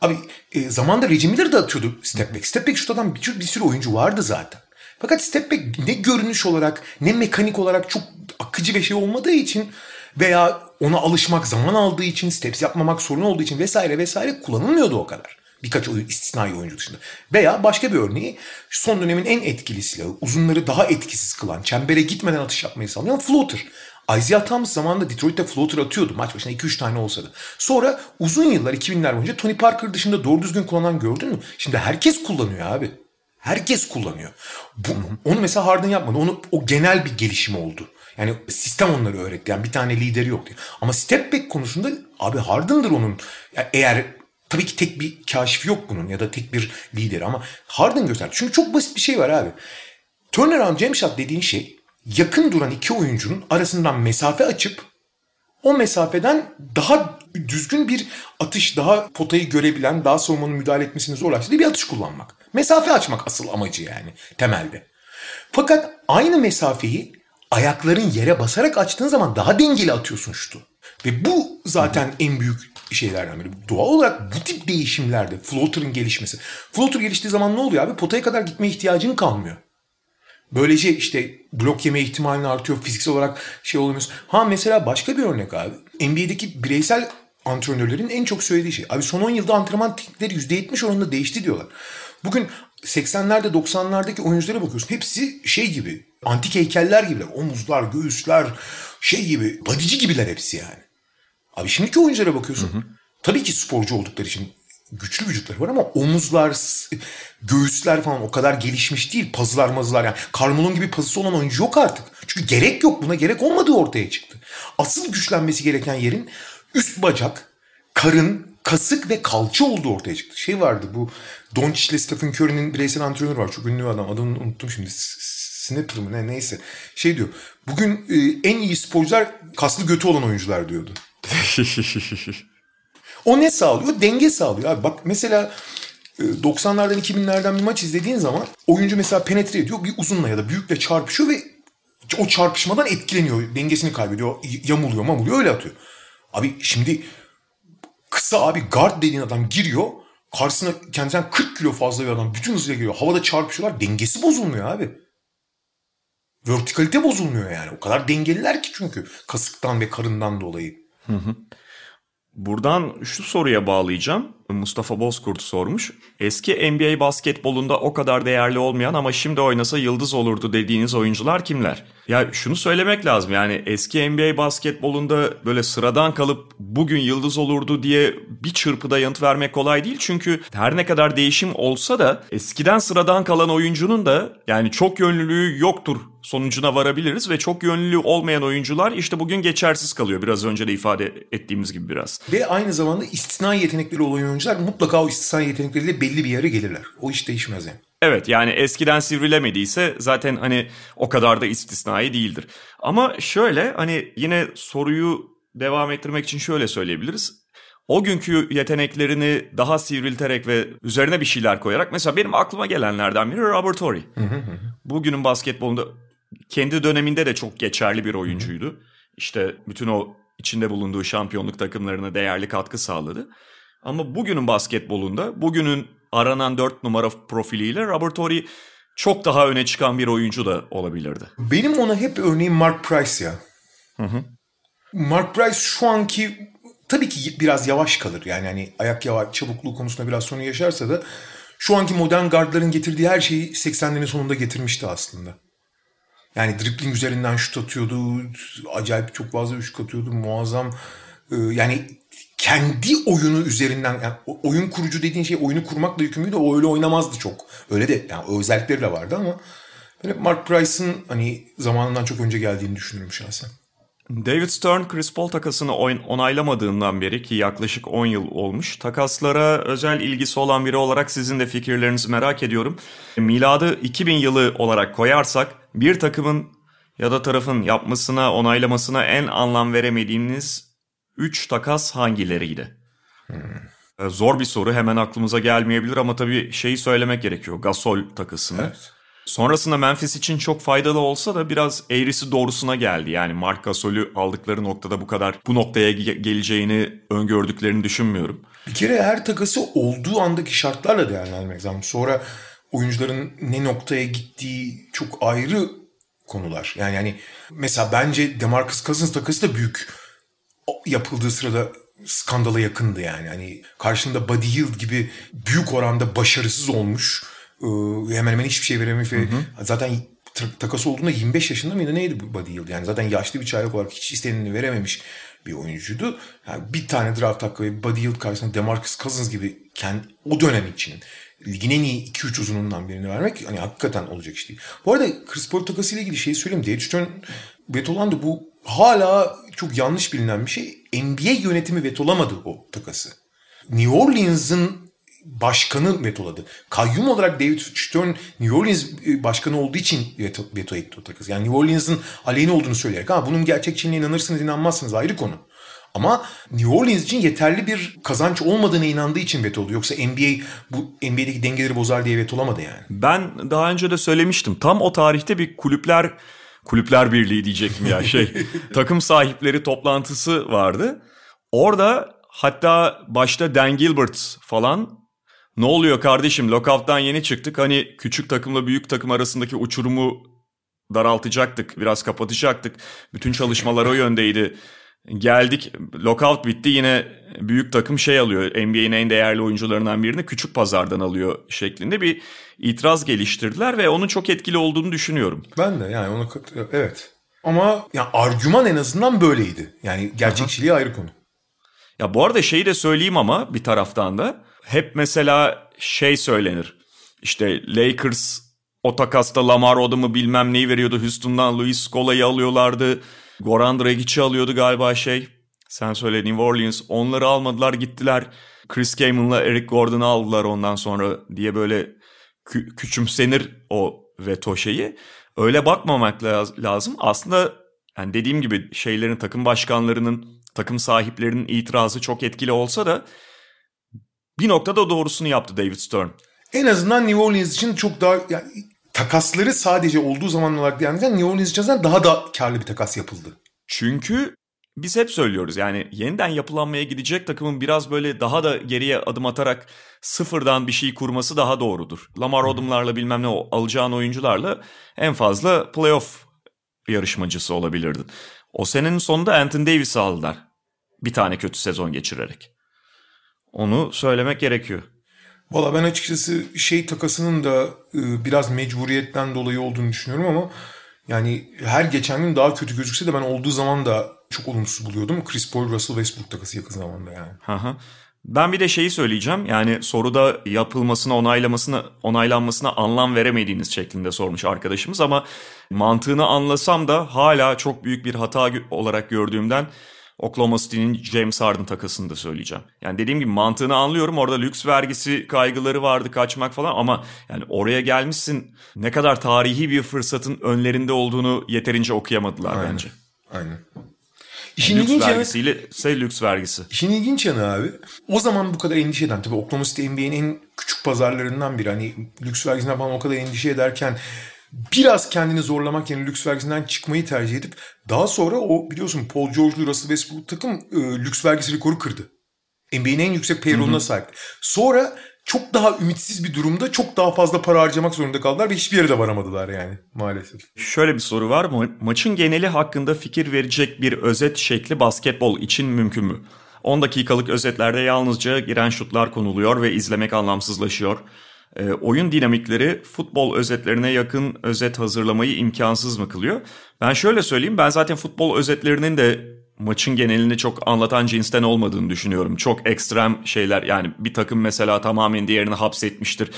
S3: Abi e, zamanda Reggie Miller de atıyordu step back. Step back şut bir, bir sürü oyuncu vardı zaten. Fakat step back ne görünüş olarak ne mekanik olarak çok akıcı bir şey olmadığı için veya ona alışmak zaman aldığı için, steps yapmamak sorun olduğu için vesaire vesaire kullanılmıyordu o kadar. Birkaç oyun, istisnai oyuncu dışında. Veya başka bir örneği son dönemin en etkili silahı, uzunları daha etkisiz kılan, çembere gitmeden atış yapmayı sağlayan floater. Isaiah Thomas zamanında Detroit'te floater atıyordu. Maç başına 2-3 tane olsa da. Sonra uzun yıllar 2000'ler boyunca Tony Parker dışında doğru düzgün kullanan gördün mü? Şimdi herkes kullanıyor abi. Herkes kullanıyor. Bu, onu mesela Harden yapmadı. Onu o genel bir gelişim oldu. Yani sistem onları öğretti. Yani bir tane lideri yok diyor. Ama step back konusunda abi Harden'dır onun. Yani eğer tabii ki tek bir kaşif yok bunun ya da tek bir lideri ama Harden gösterdi. Çünkü çok basit bir şey var abi. Turnaround jam shot dediğin şey yakın duran iki oyuncunun arasından mesafe açıp o mesafeden daha düzgün bir atış, daha potayı görebilen, daha savunmanın müdahale etmesini zorlaştırdığı bir atış kullanmak. Mesafe açmak asıl amacı yani temelde. Fakat aynı mesafeyi ayakların yere basarak açtığın zaman daha dengeli atıyorsun şutu. Ve bu zaten en büyük şeylerden biri. Doğal olarak bu tip değişimlerde floater'ın gelişmesi. Floater geliştiği zaman ne oluyor abi? Potaya kadar gitme ihtiyacın kalmıyor. Böylece işte blok yeme ihtimalin artıyor. Fiziksel olarak şey olamıyorsun. Ha mesela başka bir örnek abi. NBA'deki bireysel antrenörlerin en çok söylediği şey. Abi son 10 yılda antrenman teknikleri %70 oranında değişti diyorlar. Bugün 80'lerde 90'lardaki oyunculara bakıyorsun. Hepsi şey gibi. Antik heykeller gibiler. Omuzlar, göğüsler şey gibi. Badici gibiler hepsi yani. Abi şimdiki oyunculara bakıyorsun. Hı hı. Tabii ki sporcu oldukları için güçlü vücutları var ama omuzlar, göğüsler falan o kadar gelişmiş değil. Pazılar mazılar yani. Carmelo'nun gibi pazısı olan oyuncu yok artık. Çünkü gerek yok buna gerek olmadığı ortaya çıktı. Asıl güçlenmesi gereken yerin üst bacak, karın, kasık ve kalça olduğu ortaya çıktı. Şey vardı bu Doncic ile Stephen Curry'nin bireysel antrenörü var. Çok ünlü bir adam. Adını unuttum şimdi. Snapper mı ne neyse. Şey diyor. Bugün e, en iyi sporcular kaslı götü olan oyuncular diyordu. o ne sağlıyor? Denge sağlıyor. Abi bak mesela 90'lardan e, 2000'lerden bir maç izlediğin zaman oyuncu mesela penetre ediyor. Bir uzunla ya da büyükle çarpışıyor ve o çarpışmadan etkileniyor. Dengesini kaybediyor. Yamuluyor mamuluyor öyle atıyor. Abi şimdi kısa abi guard dediğin adam giriyor. Karşısına kendinden 40 kilo fazla bir adam bütün hızıyla geliyor. Havada çarpışıyorlar. Dengesi bozulmuyor abi. Vertikalite bozulmuyor yani. O kadar dengeliler ki çünkü kasıktan ve karından dolayı. Hı hı.
S2: Buradan şu soruya bağlayacağım. Mustafa Bozkurt sormuş. Eski NBA basketbolunda o kadar değerli olmayan ama şimdi oynasa yıldız olurdu dediğiniz oyuncular kimler? Ya şunu söylemek lazım yani eski NBA basketbolunda böyle sıradan kalıp bugün yıldız olurdu diye bir çırpıda yanıt vermek kolay değil. Çünkü her ne kadar değişim olsa da eskiden sıradan kalan oyuncunun da yani çok yönlülüğü yoktur sonucuna varabiliriz ve çok yönlü olmayan oyuncular işte bugün geçersiz kalıyor biraz önce de ifade ettiğimiz gibi biraz.
S3: Ve aynı zamanda istisna yetenekleri olan oyuncular mutlaka o istisna yetenekleriyle belli bir yere gelirler. O iş değişmez yani.
S2: Evet yani eskiden sivrilemediyse zaten hani o kadar da istisnai değildir. Ama şöyle hani yine soruyu devam ettirmek için şöyle söyleyebiliriz. O günkü yeteneklerini daha sivrilterek ve üzerine bir şeyler koyarak mesela benim aklıma gelenlerden biri Robert Horry. Bugünün basketbolunda kendi döneminde de çok geçerli bir oyuncuydu. İşte bütün o içinde bulunduğu şampiyonluk takımlarına değerli katkı sağladı. Ama bugünün basketbolunda, bugünün aranan 4 numara profiliyle Robert Horry çok daha öne çıkan bir oyuncu da olabilirdi.
S3: Benim ona hep örneğim Mark Price ya. Hı hı. Mark Price şu anki tabii ki biraz yavaş kalır. Yani hani ayak yavaş çabukluğu konusunda biraz sorun yaşarsa da şu anki modern guardların getirdiği her şeyi 80'lerin sonunda getirmişti aslında. Yani dribbling üzerinden şut atıyordu. Acayip çok fazla şut atıyordu. Muazzam. E, yani kendi oyunu üzerinden yani oyun kurucu dediğin şey oyunu kurmakla yükümlüydü. O öyle oynamazdı çok. Öyle de yani özellikleri de vardı ama ben Mark Price'ın hani zamanından çok önce geldiğini düşünüyorum şahsen.
S2: David Stern Chris Paul takasını onaylamadığından beri ki yaklaşık 10 yıl olmuş. Takaslara özel ilgisi olan biri olarak sizin de fikirlerinizi merak ediyorum. Miladı 2000 yılı olarak koyarsak bir takımın ya da tarafın yapmasına, onaylamasına en anlam veremediğiniz 3 takas hangileriydi? Hmm. Zor bir soru hemen aklımıza gelmeyebilir ama tabii şeyi söylemek gerekiyor. Gasol takısını. Evet. Sonrasında Memphis için çok faydalı olsa da biraz eğrisi doğrusuna geldi. Yani Mark Gasol'ü aldıkları noktada bu kadar bu noktaya geleceğini öngördüklerini düşünmüyorum.
S3: Bir kere her takası olduğu andaki şartlarla değerlendirmek lazım. Sonra oyuncuların ne noktaya gittiği çok ayrı konular. Yani yani mesela bence DeMarcus Cousins takası da büyük yapıldığı sırada skandala yakındı yani. Hani karşında Buddy Hield gibi büyük oranda başarısız olmuş ee, hemen hemen hiçbir şey verememiş ve zaten takası olduğunda 25 yaşında mıydı neydi bu Buddy Hield? Yani zaten yaşlı bir çaylak olarak hiç istenileni verememiş bir oyuncuydu. Yani bir tane draft hakkı ve Buddy Hield karşısında DeMarcus Cousins gibi kendi, o dönem için ligin en iyi 2-3 uzunundan birini vermek hani hakikaten olacak iş değil. Bu arada Chris Paul takası ile ilgili şeyi söyleyeyim. David Stern vetolandı. Bu hala çok yanlış bilinen bir şey. NBA yönetimi vetolamadı o takası. New Orleans'ın başkanı vetoladı. Kayyum olarak David Stern New Orleans e, başkanı olduğu için veto, veto etti o takası. Yani New Orleans'ın aleyhine olduğunu söyleyerek ama bunun gerçekçiliğine inanırsınız inanmazsınız ayrı konu. Ama New Orleans için yeterli bir kazanç olmadığına inandığı için veto oldu. Yoksa NBA bu NBA'deki dengeleri bozar diye veto olamadı yani.
S2: Ben daha önce de söylemiştim. Tam o tarihte bir kulüpler kulüpler birliği diyecektim ya? Şey takım sahipleri toplantısı vardı. Orada hatta başta Dan Gilbert falan ne oluyor kardeşim? Lockout'tan yeni çıktık. Hani küçük takımla büyük takım arasındaki uçurumu daraltacaktık biraz kapatacaktık. Bütün çalışmalar o yöndeydi. Geldik lockout bitti. Yine büyük takım şey alıyor. NBA'nin en değerli oyuncularından birini küçük pazardan alıyor şeklinde bir itiraz geliştirdiler ve onun çok etkili olduğunu düşünüyorum.
S3: Ben de yani onu evet. Ama ya argüman en azından böyleydi. Yani gerçekçiliği Aha. ayrı konu.
S2: Ya bu arada şeyi de söyleyeyim ama bir taraftan da hep mesela şey söylenir. İşte Lakers o takasta Lamar Odom'u bilmem neyi veriyordu. Houston'dan Luis Scola'yı alıyorlardı. Goran Dragic'i alıyordu galiba şey. Sen söyle New Orleans. Onları almadılar gittiler. Chris Kaman'la Eric Gordon'u aldılar ondan sonra diye böyle kü- küçümsenir o veto şeyi. Öyle bakmamak lazım. Aslında yani dediğim gibi şeylerin takım başkanlarının, takım sahiplerinin itirazı çok etkili olsa da bir noktada doğrusunu yaptı David Stern.
S3: En azından New Orleans için çok daha yani takasları sadece olduğu zaman olarak yani New Orleans için daha da karlı bir takas yapıldı.
S2: Çünkü biz hep söylüyoruz yani yeniden yapılanmaya gidecek takımın biraz böyle daha da geriye adım atarak sıfırdan bir şey kurması daha doğrudur. Lamar Odom'larla bilmem ne alacağın oyuncularla en fazla playoff yarışmacısı olabilirdin. O senenin sonunda Anthony Davis'i aldılar. Bir tane kötü sezon geçirerek. Onu söylemek gerekiyor.
S3: Valla ben açıkçası şey takasının da e, biraz mecburiyetten dolayı olduğunu düşünüyorum ama yani her geçen gün daha kötü gözükse de ben olduğu zaman da çok olumsuz buluyordum. Chris Paul, Russell Westbrook takası yakın zamanda yani.
S2: Hı hı. Ben bir de şeyi söyleyeceğim. Yani soruda yapılmasına, onaylamasına, onaylanmasına anlam veremediğiniz şeklinde sormuş arkadaşımız ama mantığını anlasam da hala çok büyük bir hata olarak gördüğümden Oklahoma City'nin James Harden takasını da söyleyeceğim. Yani dediğim gibi mantığını anlıyorum. Orada lüks vergisi kaygıları vardı kaçmak falan ama yani oraya gelmişsin ne kadar tarihi bir fırsatın önlerinde olduğunu yeterince okuyamadılar
S3: Aynen.
S2: bence.
S3: Aynen.
S2: İşin lüks ilginç vergisiyle yanı, lüks vergisi.
S3: İşin ilginç yanı abi. O zaman bu kadar endişe eden tabii Oklahoma City NBA'nin en küçük pazarlarından biri. Hani lüks vergisinden falan o kadar endişe ederken biraz kendini zorlamak yerine lüks vergisinden çıkmayı tercih edip daha sonra o biliyorsun Paul George'lu Russell Westbrook takım e, lüks vergisi rekoru kırdı. NBA'nin en yüksek payroll'una sahip. Sonra çok daha ümitsiz bir durumda çok daha fazla para harcamak zorunda kaldılar ve hiçbir yere de varamadılar yani maalesef.
S2: Şöyle bir soru var mı? Maçın geneli hakkında fikir verecek bir özet şekli basketbol için mümkün mü? 10 dakikalık özetlerde yalnızca giren şutlar konuluyor ve izlemek anlamsızlaşıyor. E, oyun dinamikleri futbol özetlerine yakın özet hazırlamayı imkansız mı kılıyor? Ben şöyle söyleyeyim ben zaten futbol özetlerinin de maçın genelini çok anlatan cinsten olmadığını düşünüyorum. Çok ekstrem şeyler yani bir takım mesela tamamen diğerini hapsetmiştir.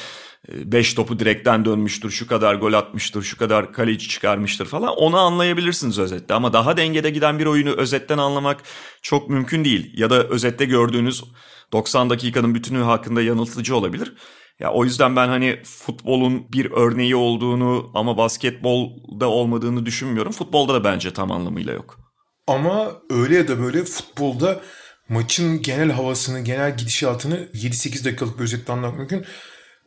S2: 5 topu direkten dönmüştür, şu kadar gol atmıştır, şu kadar kaleci çıkarmıştır falan. Onu anlayabilirsiniz özette ama daha dengede giden bir oyunu özetten anlamak çok mümkün değil. Ya da özette gördüğünüz 90 dakikanın bütünü hakkında yanıltıcı olabilir. Ya o yüzden ben hani futbolun bir örneği olduğunu ama basketbolda olmadığını düşünmüyorum. Futbolda da bence tam anlamıyla yok.
S3: Ama öyle ya da böyle futbolda maçın genel havasını, genel gidişatını 7-8 dakikalık bir özetle anlatmak mümkün.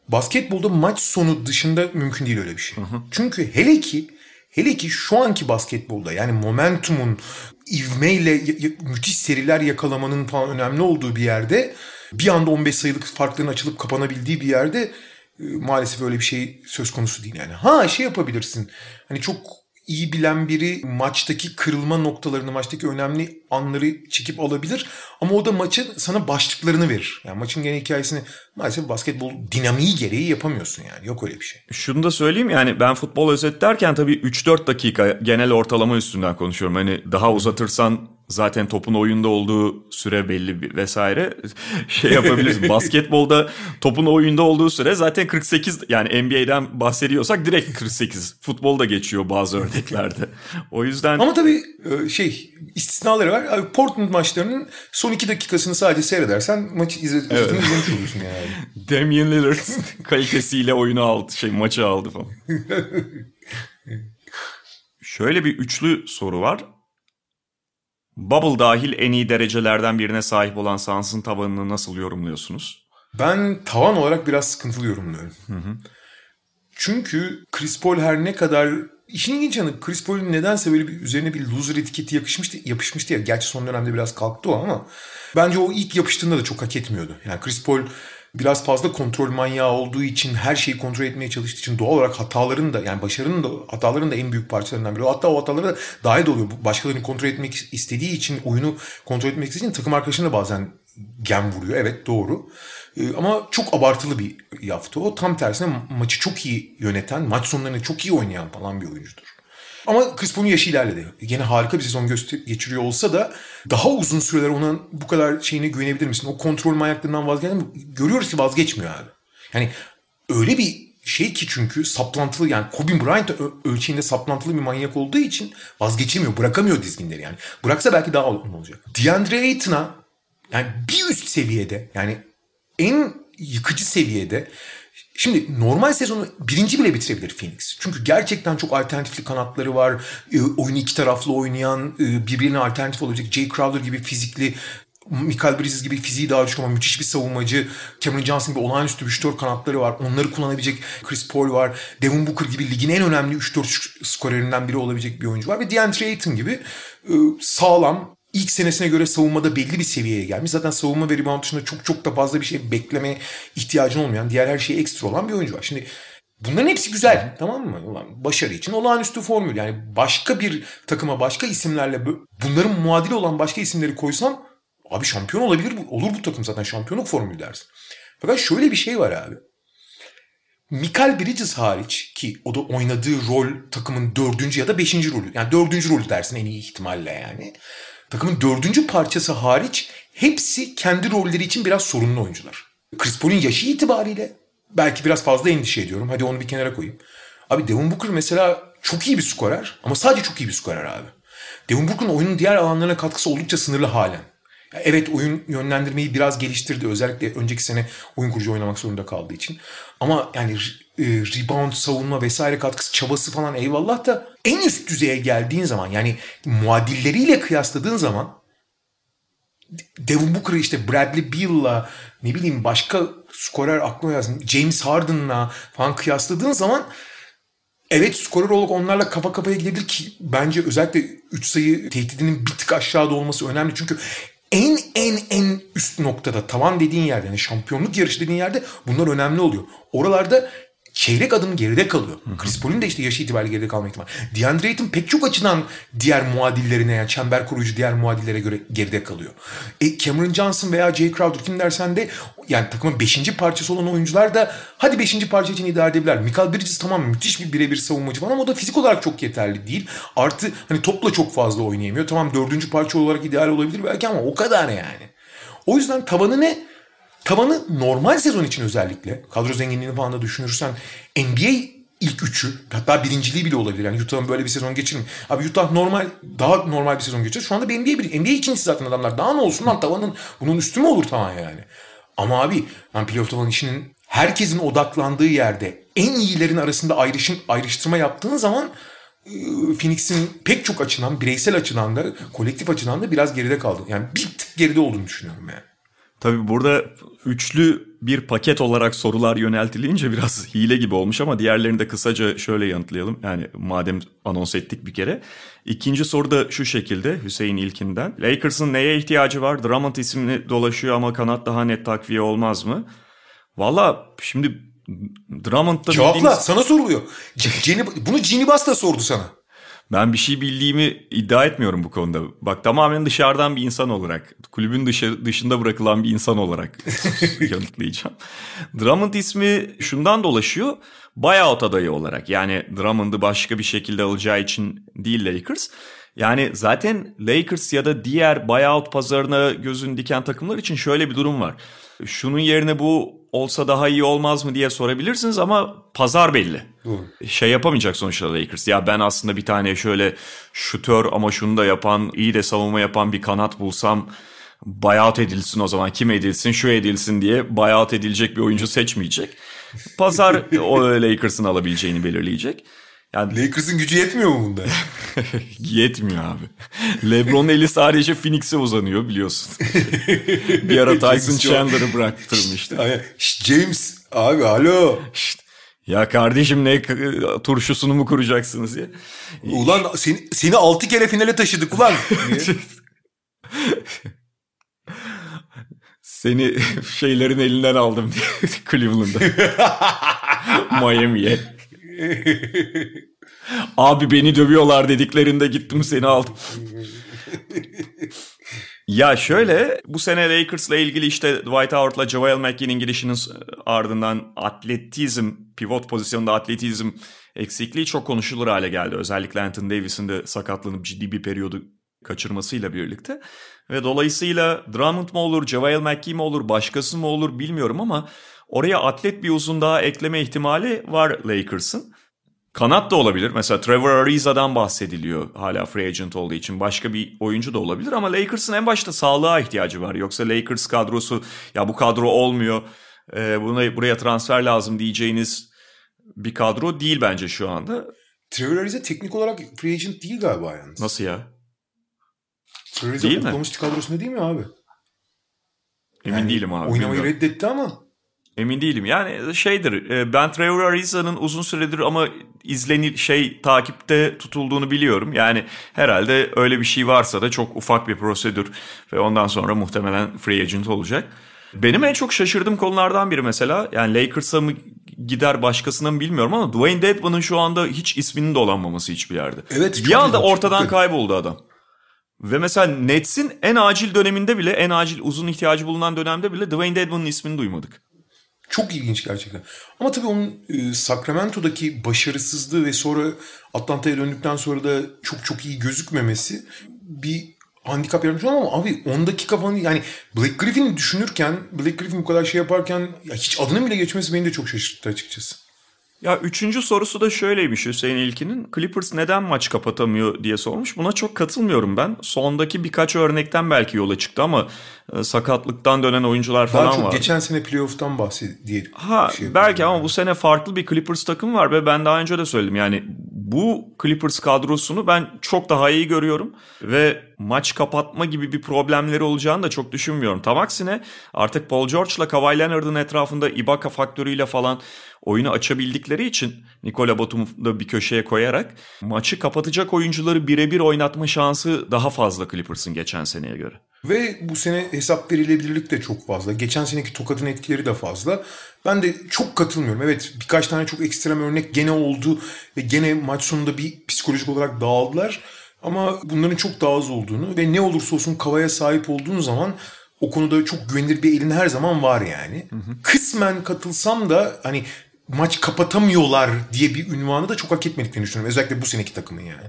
S3: Basketbolda maç sonu dışında mümkün değil öyle bir şey. Hı hı. Çünkü hele ki hele ki şu anki basketbolda yani momentumun ivmeyle müthiş seriler yakalamanın falan önemli olduğu bir yerde bir anda 15 sayılık farkların açılıp kapanabildiği bir yerde e, maalesef öyle bir şey söz konusu değil yani. Ha şey yapabilirsin. Hani çok iyi bilen biri maçtaki kırılma noktalarını, maçtaki önemli anları çekip alabilir. Ama o da maçın sana başlıklarını verir. Yani maçın genel hikayesini maalesef basketbol dinamiği gereği yapamıyorsun yani. Yok öyle bir şey.
S2: Şunu da söyleyeyim yani ben futbol özetlerken tabii 3-4 dakika genel ortalama üstünden konuşuyorum. Hani daha uzatırsan zaten topun oyunda olduğu süre belli vesaire şey yapabilirsin. Basketbolda topun oyunda olduğu süre zaten 48 yani NBA'den bahsediyorsak direkt 48. Futbolda geçiyor bazı örneklerde. O yüzden
S3: Ama tabii e, şey istisnaları var. Portland maçlarının son iki dakikasını sadece seyredersen maçı izle, evet. izlemiş olursun yani.
S2: Damian Lillard kalitesiyle oyunu aldı, şey maçı aldı falan. Şöyle bir üçlü soru var. Bubble dahil en iyi derecelerden birine sahip olan Suns'ın tavanını nasıl yorumluyorsunuz?
S3: Ben tavan olarak biraz sıkıntılı yorumluyorum. Hı hı. Çünkü Chris Paul her ne kadar İşin ilginç yanı Chris Paul'un nedense böyle bir üzerine bir loser etiketi yakışmıştı, yapışmıştı ya. Gerçi son dönemde biraz kalktı o ama bence o ilk yapıştığında da çok hak etmiyordu. Yani Chris Paul biraz fazla kontrol manyağı olduğu için her şeyi kontrol etmeye çalıştığı için doğal olarak hataların da yani başarının da hataların da en büyük parçalarından biri. Hatta o hataları da dahil oluyor. Başkalarını kontrol etmek istediği için oyunu kontrol etmek istediği için takım arkadaşına da bazen gem vuruyor. Evet doğru. Ee, ama çok abartılı bir yaptı o. Tam tersine maçı çok iyi yöneten, maç sonlarını çok iyi oynayan falan bir oyuncudur. Ama Chris Paul'un yaşı ilerledi. Yine harika bir sezon geçiriyor olsa da daha uzun süreler ona bu kadar şeyine güvenebilir misin? O kontrol manyaklığından vazgeçti mi? Görüyoruz ki vazgeçmiyor abi. Yani öyle bir şey ki çünkü saplantılı yani Kobe Bryant ölçeğinde saplantılı bir manyak olduğu için vazgeçemiyor, bırakamıyor dizginleri yani. Bıraksa belki daha olumlu olacak. DeAndre Ayton'a yani bir üst seviyede yani en yıkıcı seviyede Şimdi normal sezonu birinci bile bitirebilir Phoenix. Çünkü gerçekten çok alternatifli kanatları var. E, oyunu iki taraflı oynayan, e, birbirine alternatif olabilecek Jay Crowder gibi fizikli, Michael Bridges gibi fiziği daha düşük ama müthiş bir savunmacı. Cameron Johnson gibi olağanüstü 3-4 kanatları var. Onları kullanabilecek Chris Paul var. Devin Booker gibi ligin en önemli 3-4 skorerinden biri olabilecek bir oyuncu var. Ve DeAndre Ayton gibi e, sağlam, ilk senesine göre savunmada belli bir seviyeye gelmiş. Zaten savunma ve rebound dışında çok çok da fazla bir şey bekleme ihtiyacın olmayan, diğer her şeye ekstra olan bir oyuncu var. Şimdi bunların hepsi güzel tamam mı? Ulan başarı için olağanüstü formül. Yani başka bir takıma başka isimlerle bunların muadili olan başka isimleri koysam abi şampiyon olabilir. Olur bu takım zaten şampiyonluk formülü dersin. Fakat şöyle bir şey var abi. Michael Bridges hariç ki o da oynadığı rol takımın dördüncü ya da beşinci rolü. Yani dördüncü rolü dersin en iyi ihtimalle yani. Takımın dördüncü parçası hariç hepsi kendi rolleri için biraz sorunlu oyuncular. Chris Paul'un yaşı itibariyle belki biraz fazla endişe ediyorum. Hadi onu bir kenara koyayım. Abi Devin Booker mesela çok iyi bir skorer ama sadece çok iyi bir skorer abi. Devin Booker'ın oyunun diğer alanlarına katkısı oldukça sınırlı halen. Evet oyun yönlendirmeyi biraz geliştirdi. Özellikle önceki sene oyun kurucu oynamak zorunda kaldığı için. Ama yani e, rebound, savunma vesaire katkısı, çabası falan eyvallah da en üst düzeye geldiğin zaman yani muadilleriyle kıyasladığın zaman Devin Booker'ı işte Bradley Beal'la ne bileyim başka skorer aklıma yazdım. James Harden'la falan kıyasladığın zaman evet skorer olarak onlarla kafa kafaya gidebilir ki bence özellikle 3 sayı tehdidinin bir tık aşağıda olması önemli. Çünkü en en en üst noktada tavan dediğin yerde yani şampiyonluk yarışı dediğin yerde bunlar önemli oluyor. Oralarda çeyrek adım geride kalıyor. Hı hı. Chris Paul'un da işte yaşı itibariyle geride kalma ihtimali. DeAndre Ayton pek çok açıdan diğer muadillerine yani çember koruyucu diğer muadillere göre geride kalıyor. E, Cameron Johnson veya Jay Crowder kim dersen de yani takımın beşinci parçası olan oyuncular da hadi beşinci parça için idare edebilirler. Michael Bridges tamam müthiş bir birebir savunmacı falan ama o da fizik olarak çok yeterli değil. Artı hani topla çok fazla oynayamıyor. Tamam dördüncü parça olarak ideal olabilir belki ama o kadar yani. O yüzden tavanı ne? Tavanı normal sezon için özellikle kadro zenginliğini falan da düşünürsen NBA ilk üçü hatta birinciliği bile olabilir. Yani Utah'ın böyle bir sezon geçirir Abi Utah normal daha normal bir sezon geçirir. Şu anda bir NBA, bir, NBA ikincisi zaten adamlar. Daha ne olsun lan tavanın bunun üstü mü olur tavan yani. Ama abi ben playoff tavan işinin herkesin odaklandığı yerde en iyilerin arasında ayrışım, ayrıştırma yaptığın zaman Phoenix'in pek çok açıdan, bireysel açıdan da, kolektif açıdan da biraz geride kaldı. Yani bir tık geride olduğunu düşünüyorum yani.
S2: Tabii burada üçlü bir paket olarak sorular yöneltilince biraz hile gibi olmuş ama diğerlerini de kısaca şöyle yanıtlayalım. Yani madem anons ettik bir kere. İkinci soru da şu şekilde Hüseyin İlkin'den. Lakers'ın neye ihtiyacı var? Drummond isimli dolaşıyor ama kanat daha net takviye olmaz mı? Valla şimdi Drummond'da
S3: Cevapla bildiğimiz... sana soruluyor. Jenny, bunu Ginny Bass da sordu sana.
S2: Ben bir şey bildiğimi iddia etmiyorum bu konuda. Bak tamamen dışarıdan bir insan olarak, kulübün dışı, dışında bırakılan bir insan olarak yanıtlayacağım. Drummond ismi şundan dolaşıyor. Buyout adayı olarak. Yani Drummond'ı başka bir şekilde alacağı için değil Lakers. Yani zaten Lakers ya da diğer buyout pazarına gözün diken takımlar için şöyle bir durum var. Şunun yerine bu olsa daha iyi olmaz mı diye sorabilirsiniz ama pazar belli. Doğru. Şey yapamayacak sonuçta Lakers. Ya ben aslında bir tane şöyle şutör ama şunu da yapan, iyi de savunma yapan bir kanat bulsam buyout edilsin o zaman. Kim edilsin, şu edilsin diye buyout edilecek bir oyuncu seçmeyecek. Pazar o Lakers'ın alabileceğini belirleyecek.
S3: Yani Lakers'ın gücü yetmiyor mu bunda?
S2: yetmiyor abi. LeBron eli sadece Phoenix'e uzanıyor biliyorsun. bir ara Tyson Chandler'ı bıraktırmıştı.
S3: Şşt, James abi alo. Şşt,
S2: ya kardeşim ne turşusunu mu kuracaksınız ya?
S3: Ulan seni, seni altı kere finale taşıdık ulan.
S2: Seni şeylerin elinden aldım diye Cleveland'a. Miami'ye. Abi beni dövüyorlar dediklerinde gittim seni aldım. ya şöyle bu sene Lakers'la ilgili işte Dwight Howard'la JaVale McGee'nin girişinin ardından atletizm, pivot pozisyonunda atletizm eksikliği çok konuşulur hale geldi. Özellikle Anthony Davis'in de sakatlanıp ciddi bir periyodu kaçırmasıyla birlikte. Ve dolayısıyla Drummond mu olur, JaVale McGee mi olur, başkası mı olur bilmiyorum ama oraya atlet bir uzun daha ekleme ihtimali var Lakers'ın. Kanat da olabilir. Mesela Trevor Ariza'dan bahsediliyor hala free agent olduğu için. Başka bir oyuncu da olabilir ama Lakers'ın en başta sağlığa ihtiyacı var. Yoksa Lakers kadrosu ya bu kadro olmuyor, e, buna, buraya transfer lazım diyeceğiniz bir kadro değil bence şu anda.
S3: Trevor Ariza teknik olarak free agent değil galiba yalnız.
S2: Nasıl ya?
S3: Trevor Ariza değil mi? kadrosunda değil mi abi?
S2: Emin yani değilim abi.
S3: Oynamayı bilmiyorum. reddetti ama.
S2: Emin değilim. Yani şeydir. E, ben Trevor Ariza'nın uzun süredir ama izleni şey takipte tutulduğunu biliyorum. Yani herhalde öyle bir şey varsa da çok ufak bir prosedür ve ondan sonra muhtemelen free agent olacak. Benim en çok şaşırdığım konulardan biri mesela yani Lakers'a mı gider başkasına mı bilmiyorum ama Dwayne Dedman'ın şu anda hiç isminin dolanmaması hiçbir yerde.
S3: Evet.
S2: Bir anda ortadan kayboldu adam. Ve mesela Nets'in en acil döneminde bile en acil uzun ihtiyacı bulunan dönemde bile Dwayne Dedman'ın ismini duymadık.
S3: Çok ilginç gerçekten. Ama tabii onun e, Sacramento'daki başarısızlığı ve sonra Atlanta'ya döndükten sonra da çok çok iyi gözükmemesi bir handikap yaratmış ama abi 10 dakika falan yani Black Griffin'i düşünürken Black Griffin bu kadar şey yaparken ya hiç adının bile geçmesi beni de çok şaşırttı açıkçası.
S2: Ya üçüncü sorusu da şöyleymiş Hüseyin İlkin'in. Clippers neden maç kapatamıyor diye sormuş. Buna çok katılmıyorum ben. Sondaki birkaç örnekten belki yola çıktı ama e, sakatlıktan dönen oyuncular falan var. Daha çok
S3: geçen sene playoff'tan bahsediyor.
S2: Ha şey belki ama bu sene farklı bir Clippers takım var ve ben daha önce de söyledim. Yani bu Clippers kadrosunu ben çok daha iyi görüyorum ve maç kapatma gibi bir problemleri olacağını da çok düşünmüyorum. Tam aksine artık Paul George'la Kawhi Leonard'ın etrafında Ibaka faktörüyle falan oyunu açabildikleri için Nikola Batum'u da bir köşeye koyarak maçı kapatacak oyuncuları birebir oynatma şansı daha fazla Clippers'ın geçen seneye göre.
S3: Ve bu sene hesap verilebilirlik de çok fazla. Geçen seneki tokatın etkileri de fazla. Ben de çok katılmıyorum. Evet birkaç tane çok ekstrem örnek gene oldu ve gene maç sonunda bir psikolojik olarak dağıldılar. Ama bunların çok daha az olduğunu ve ne olursa olsun kavaya sahip olduğun zaman o konuda çok güvenilir bir elin her zaman var yani. Hı hı. Kısmen katılsam da hani maç kapatamıyorlar diye bir ünvanı da çok hak etmediklerini düşünüyorum. Özellikle bu seneki takımın yani.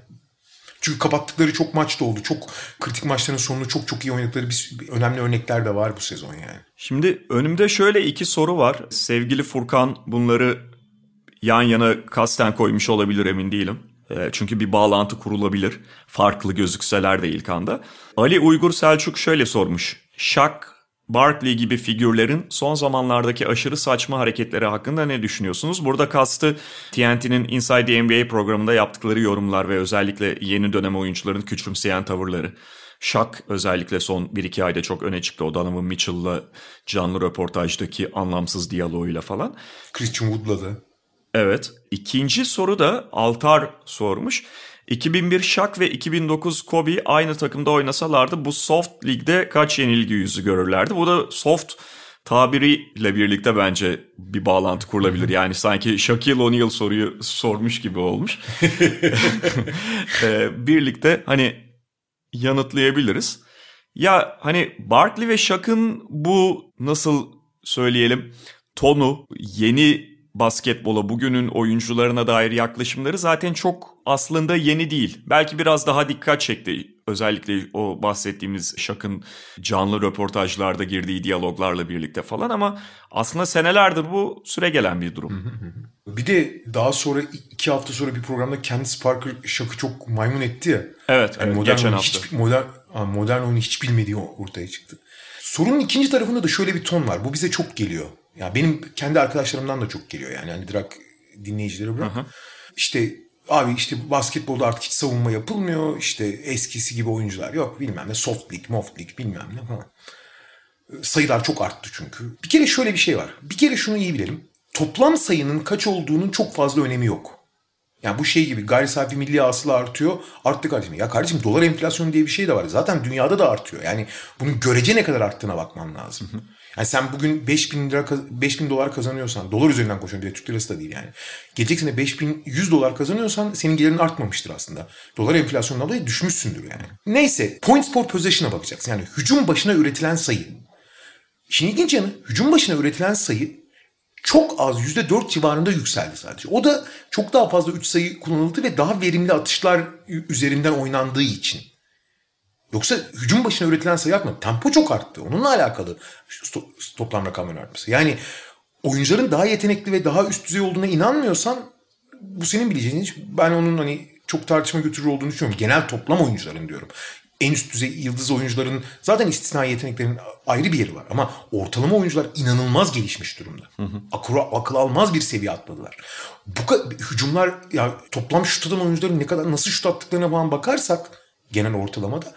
S3: Çünkü kapattıkları çok maç da oldu. Çok kritik maçların sonunu çok çok iyi oynadıkları bir, bir önemli örnekler de var bu sezon yani.
S2: Şimdi önümde şöyle iki soru var. Sevgili Furkan bunları yan yana kasten koymuş olabilir emin değilim. E, çünkü bir bağlantı kurulabilir. Farklı gözükseler de ilk anda. Ali Uygur Selçuk şöyle sormuş. Şak Barkley gibi figürlerin son zamanlardaki aşırı saçma hareketleri hakkında ne düşünüyorsunuz? Burada kastı TNT'nin Inside the NBA programında yaptıkları yorumlar ve özellikle yeni dönem oyuncuların küçümseyen tavırları. Shaq özellikle son 1-2 ayda çok öne çıktı. O Donovan Mitchell'la canlı röportajdaki anlamsız diyaloğuyla falan.
S3: Christian Wood'la da.
S2: Evet. İkinci soru da Altar sormuş. 2001 Shaq ve 2009 Kobe aynı takımda oynasalardı bu soft ligde kaç yenilgi yüzü görürlerdi? Bu da soft tabiriyle birlikte bence bir bağlantı kurulabilir. Yani sanki Shaquille O'Neal soruyu sormuş gibi olmuş. Ee, birlikte hani yanıtlayabiliriz. Ya hani Barkley ve Shaq'ın bu nasıl söyleyelim tonu yeni basketbola, bugünün oyuncularına dair yaklaşımları zaten çok aslında yeni değil. Belki biraz daha dikkat çekti. Özellikle o bahsettiğimiz Şak'ın canlı röportajlarda girdiği diyaloglarla birlikte falan ama aslında senelerdir bu süre gelen bir durum.
S3: Bir de daha sonra iki hafta sonra bir programda Candice Parker Şak'ı çok maymun etti ya.
S2: Evet, yani evet modern geçen hafta.
S3: Hiç, modern, modern oyunu hiç bilmediği ortaya çıktı. Sorunun ikinci tarafında da şöyle bir ton var. Bu bize çok geliyor. Ya benim kendi arkadaşlarımdan da çok geliyor yani. Hani Drak dinleyicileri bırak. Hı İşte abi işte basketbolda artık hiç savunma yapılmıyor. İşte eskisi gibi oyuncular yok bilmem ne. Soft league, moft league bilmem ne falan. Sayılar çok arttı çünkü. Bir kere şöyle bir şey var. Bir kere şunu iyi bilelim. Toplam sayının kaç olduğunun çok fazla önemi yok. Yani bu şey gibi gayri safi milli hasıla artıyor. Arttı kardeşim. Ya kardeşim dolar enflasyonu diye bir şey de var. Zaten dünyada da artıyor. Yani bunun görece ne kadar arttığına bakman lazım. Yani sen bugün 5000 lira 5000 dolar kazanıyorsan, dolar üzerinden konuşuyorum bir Türk lirası da değil yani. Gelecek sene 5100 dolar kazanıyorsan senin gelirin artmamıştır aslında. Dolar enflasyonundan dolayı düşmüşsündür yani. Neyse, points per possession'a bakacaksın. Yani hücum başına üretilen sayı. Şimdi ilginç yanı hücum başına üretilen sayı çok az %4 civarında yükseldi sadece. O da çok daha fazla 3 sayı kullanıldı ve daha verimli atışlar üzerinden oynandığı için. Yoksa hücum başına üretilen sayı artmadı. Tempo çok arttı. Onunla alakalı toplam rakamların artması. Yani oyuncuların daha yetenekli ve daha üst düzey olduğuna inanmıyorsan bu senin bileceğin iş. Ben onun hani çok tartışma götürür olduğunu düşünüyorum. Genel toplam oyuncuların diyorum en üst düzey yıldız oyuncuların zaten istisnai yeteneklerinin ayrı bir yeri var. Ama ortalama oyuncular inanılmaz gelişmiş durumda. Hı hı. Akıl, akıl almaz bir seviye atladılar. Bu hücumlar ya toplam şut atan oyuncuların ne kadar nasıl şut attıklarına falan bakarsak genel ortalamada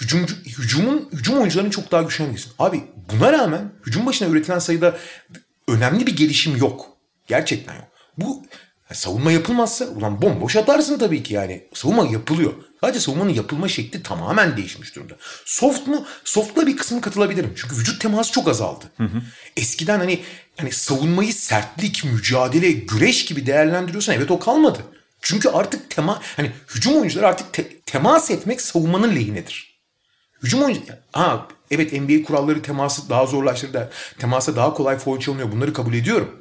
S3: hücumcu, hücumun hücum oyuncularının çok daha güçlenmişsin. Abi buna rağmen hücum başına üretilen sayıda önemli bir gelişim yok. Gerçekten yok. Bu savunma yapılmazsa ulan bomboş atarsın tabii ki yani. Savunma yapılıyor. Sadece savunmanın yapılma şekli tamamen değişmiş durumda. Soft mu? Soft'la bir kısmı katılabilirim. Çünkü vücut teması çok azaldı. Hı hı. Eskiden hani hani savunmayı sertlik, mücadele, güreş gibi değerlendiriyorsan evet o kalmadı. Çünkü artık tema hani hücum oyuncuları artık te, temas etmek savunmanın lehinedir. Hücum oyuncu ha evet NBA kuralları teması daha zorlaştırdı. Temasa daha kolay foul çalınıyor. Bunları kabul ediyorum.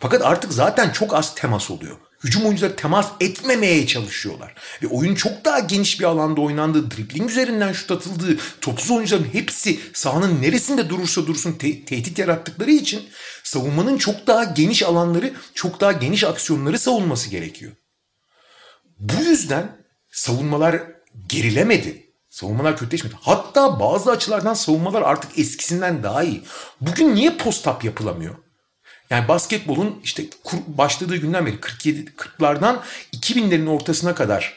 S3: Fakat artık zaten çok az temas oluyor. Hücum oyuncuları temas etmemeye çalışıyorlar. Ve oyun çok daha geniş bir alanda oynandığı, dribling üzerinden şut atıldığı, topsuz oyuncuların hepsi sahanın neresinde durursa dursun te- tehdit yarattıkları için savunmanın çok daha geniş alanları, çok daha geniş aksiyonları savunması gerekiyor. Bu yüzden savunmalar gerilemedi. Savunmalar kötüleşmedi. Hatta bazı açılardan savunmalar artık eskisinden daha iyi. Bugün niye post-up yapılamıyor? Yani basketbolun işte başladığı günden beri 47 40'lardan 2000'lerin ortasına kadar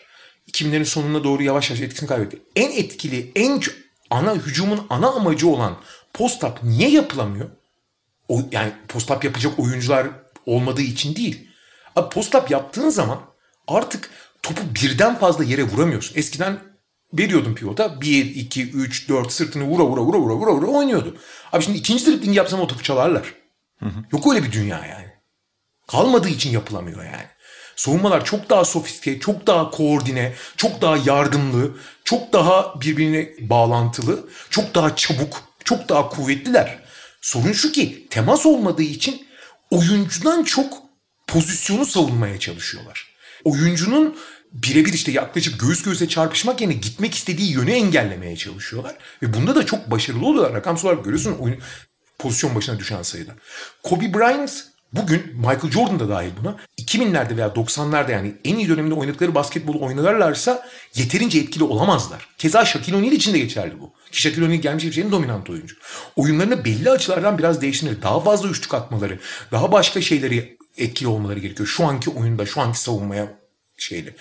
S3: 2000'lerin sonuna doğru yavaş yavaş etkisini kaybetti. En etkili, en ana hücumun ana amacı olan post-up niye yapılamıyor? O, yani post-up yapacak oyuncular olmadığı için değil. Abi post-up yaptığın zaman artık topu birden fazla yere vuramıyorsun. Eskiden veriyordum pivota. 1, 2, 3, 4 sırtını vura vura vura vura vura vura oynuyordu. Abi şimdi ikinci dribbling yapsam o topu çalarlar. Hı hı. Yok öyle bir dünya yani. Kalmadığı için yapılamıyor yani. Savunmalar çok daha sofistike, çok daha koordine, çok daha yardımlı, çok daha birbirine bağlantılı, çok daha çabuk, çok daha kuvvetliler. Sorun şu ki temas olmadığı için oyuncudan çok pozisyonu savunmaya çalışıyorlar. Oyuncunun birebir işte yaklaşıp göğüs göğüse çarpışmak yerine gitmek istediği yönü engellemeye çalışıyorlar. Ve bunda da çok başarılı oluyorlar. Rakamsal olarak görüyorsun oyun, pozisyon başına düşen sayıda. Kobe Bryant bugün Michael Jordan da dahil buna 2000'lerde veya 90'larda yani en iyi döneminde oynadıkları basketbolu oynarlarsa yeterince etkili olamazlar. Keza Shaquille O'Neal için de geçerli bu. Ki Shaquille O'Neal gelmiş geçmişin dominant oyuncu. Oyunlarını belli açılardan biraz değiştirmeleri, daha fazla üçlük atmaları, daha başka şeyleri etkili olmaları gerekiyor. Şu anki oyunda, şu anki savunmaya şeyle.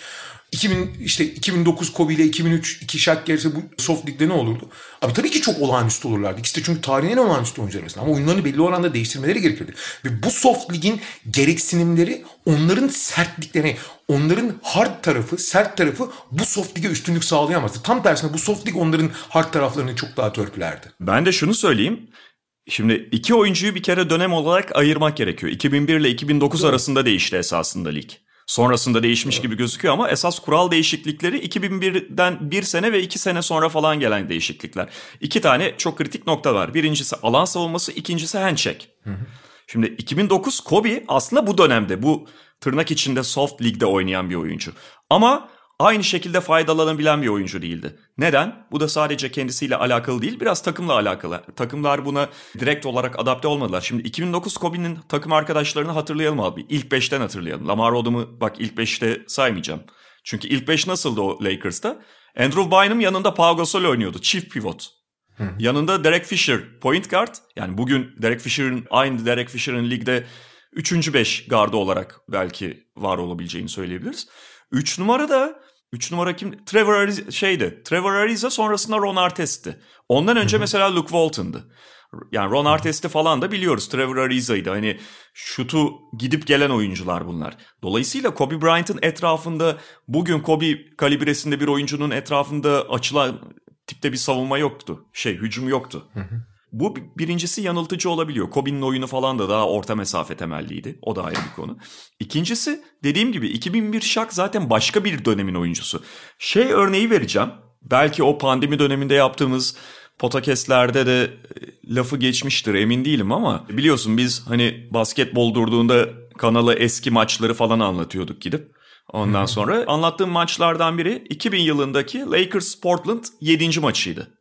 S3: 2000 işte 2009 Kobe ile 2003 iki şart gelse bu soft ligde ne olurdu? Abi tabii ki çok olağanüstü olurlardı. İşte çünkü tarihin en olağanüstü oyuncuları arasında. Ama oyunlarını belli oranda değiştirmeleri gerekirdi. Ve bu soft ligin gereksinimleri onların sertliklerine, onların hard tarafı, sert tarafı bu soft lige üstünlük sağlayamazdı. Tam tersine bu soft lig onların hard taraflarını çok daha törpülerdi.
S2: Ben de şunu söyleyeyim. Şimdi iki oyuncuyu bir kere dönem olarak ayırmak gerekiyor. 2001 ile 2009 arasında değişti esasında lig sonrasında değişmiş gibi gözüküyor ama esas kural değişiklikleri 2001'den bir sene ve iki sene sonra falan gelen değişiklikler. İki tane çok kritik nokta var. Birincisi alan savunması, ikincisi handshake. Hı hı. Şimdi 2009 Kobe aslında bu dönemde bu tırnak içinde soft ligde oynayan bir oyuncu. Ama aynı şekilde faydalanabilen bir oyuncu değildi. Neden? Bu da sadece kendisiyle alakalı değil, biraz takımla alakalı. Takımlar buna direkt olarak adapte olmadılar. Şimdi 2009 Kobe'nin takım arkadaşlarını hatırlayalım abi. İlk 5'ten hatırlayalım. Lamar Odom'u bak ilk 5'te saymayacağım. Çünkü ilk 5 nasıldı o Lakers'ta? Andrew Bynum yanında Pau Gasol oynuyordu. Çift pivot. Hı. Yanında Derek Fisher point guard. Yani bugün Derek Fisher'ın aynı Derek Fisher'ın ligde 3. 5 gardı olarak belki var olabileceğini söyleyebiliriz. 3 numara da 3 numara kim? Trevor Ariza şeydi. Trevor Ariza sonrasında Ron Artest'ti. Ondan önce mesela Luke Walton'dı. Yani Ron Artest'i falan da biliyoruz. Trevor Ariza'ydı. Hani şutu gidip gelen oyuncular bunlar. Dolayısıyla Kobe Bryant'ın etrafında bugün Kobe kalibresinde bir oyuncunun etrafında açılan tipte bir savunma yoktu. Şey hücum yoktu. Hı hı. Bu birincisi yanıltıcı olabiliyor. Kobe'nin oyunu falan da daha orta mesafe temelliydi. O da ayrı bir konu. İkincisi dediğim gibi 2001 Şak zaten başka bir dönemin oyuncusu. Şey örneği vereceğim. Belki o pandemi döneminde yaptığımız podcastlerde de e, lafı geçmiştir emin değilim ama biliyorsun biz hani basketbol durduğunda kanala eski maçları falan anlatıyorduk gidip. Ondan sonra anlattığım maçlardan biri 2000 yılındaki Lakers Portland 7. maçıydı.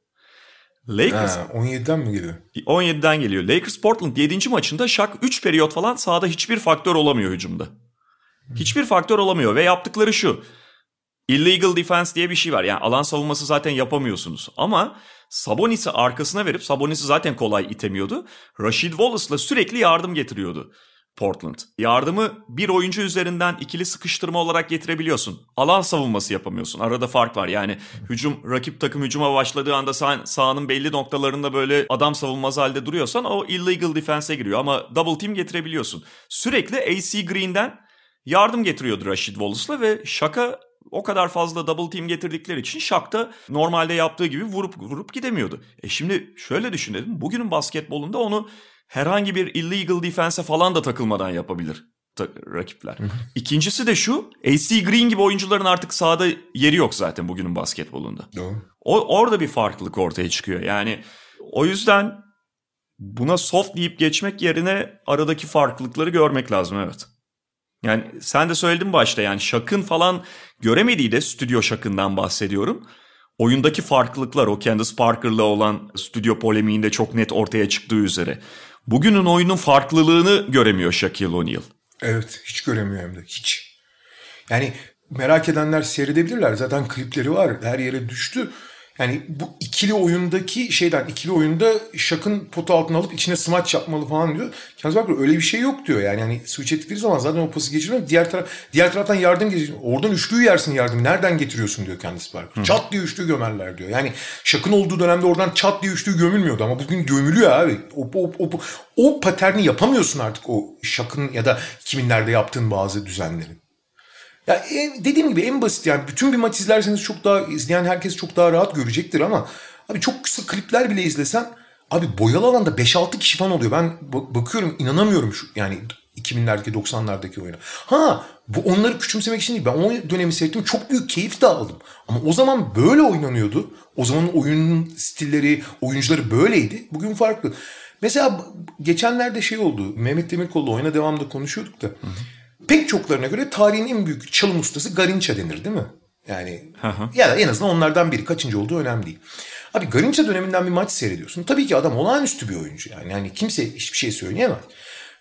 S3: Lakers ha, 17'den mi geliyor?
S2: 17'den geliyor. Lakers Portland 7. maçında Shaq 3 periyot falan sahada hiçbir faktör olamıyor hücumda. Hiçbir faktör olamıyor ve yaptıkları şu. Illegal defense diye bir şey var. Yani alan savunması zaten yapamıyorsunuz. Ama Sabonis'i arkasına verip Sabonis'i zaten kolay itemiyordu. Rashid Wallace'la sürekli yardım getiriyordu. Portland. Yardımı bir oyuncu üzerinden ikili sıkıştırma olarak getirebiliyorsun. Alan savunması yapamıyorsun. Arada fark var. Yani hücum rakip takım hücuma başladığı anda sah- sahanın belli noktalarında böyle adam savunmaz halde duruyorsan o illegal defense'e giriyor ama double team getirebiliyorsun. Sürekli AC Green'den yardım getiriyordu Rashid Wallace'la ve şaka o kadar fazla double team getirdikleri için Shaq da normalde yaptığı gibi vurup vurup gidemiyordu. E şimdi şöyle düşünelim. Bugünün basketbolunda onu herhangi bir illegal defense'e falan da takılmadan yapabilir rakipler. İkincisi de şu AC Green gibi oyuncuların artık sahada yeri yok zaten bugünün basketbolunda. Doğru. O, orada bir farklılık ortaya çıkıyor. Yani o yüzden buna soft deyip geçmek yerine aradaki farklılıkları görmek lazım evet. Yani sen de söyledin başta yani Şak'ın falan göremediği de stüdyo Şak'ından bahsediyorum. Oyundaki farklılıklar o Candace Parker'la olan stüdyo polemiğinde çok net ortaya çıktığı üzere. Bugünün oyunun farklılığını göremiyor Shaquille O'Neal.
S3: Evet hiç göremiyor hem de hiç. Yani merak edenler seyredebilirler. Zaten klipleri var. Her yere düştü. Yani bu ikili oyundaki şeyden ikili oyunda şakın potu altına alıp içine smaç yapmalı falan diyor. Kendisi bakıyor öyle bir şey yok diyor. Yani hani switch ettikleri zaman zaten o pası geçiriyor. Diğer taraf diğer taraftan yardım getiriyor. Oradan üçlüyü yersin yardım. Nereden getiriyorsun diyor kendisi Parker. Çat diye üçlüyü gömerler diyor. Yani şakın olduğu dönemde oradan çat diye üçlüyü gömülmüyordu ama bugün gömülüyor abi. O, o, o, o, o paterni yapamıyorsun artık o şakın ya da kiminlerde yaptığın bazı düzenlerin. Ya e, dediğim gibi en basit yani bütün bir maç izlerseniz çok daha izleyen herkes çok daha rahat görecektir ama abi çok kısa klipler bile izlesen abi boyalı alanda 5-6 kişi falan oluyor. Ben bakıyorum inanamıyorum şu yani 2000'lerdeki 90'lardaki oyuna. Ha bu onları küçümsemek için değil. Ben o dönemi seyrettim. Çok büyük keyif de aldım. Ama o zaman böyle oynanıyordu. O zamanın oyunun stilleri, oyuncuları böyleydi. Bugün farklı. Mesela geçenlerde şey oldu. Mehmet Demirkol'la oyuna devamlı konuşuyorduk da. Hı hı pek çoklarına göre tarihin en büyük çalım ustası Garinça denir değil mi? Yani ya da en azından onlardan biri. Kaçıncı olduğu önemli değil. Abi Garinça döneminden bir maç seyrediyorsun. Tabii ki adam olağanüstü bir oyuncu yani. Yani kimse hiçbir şey söyleyemez.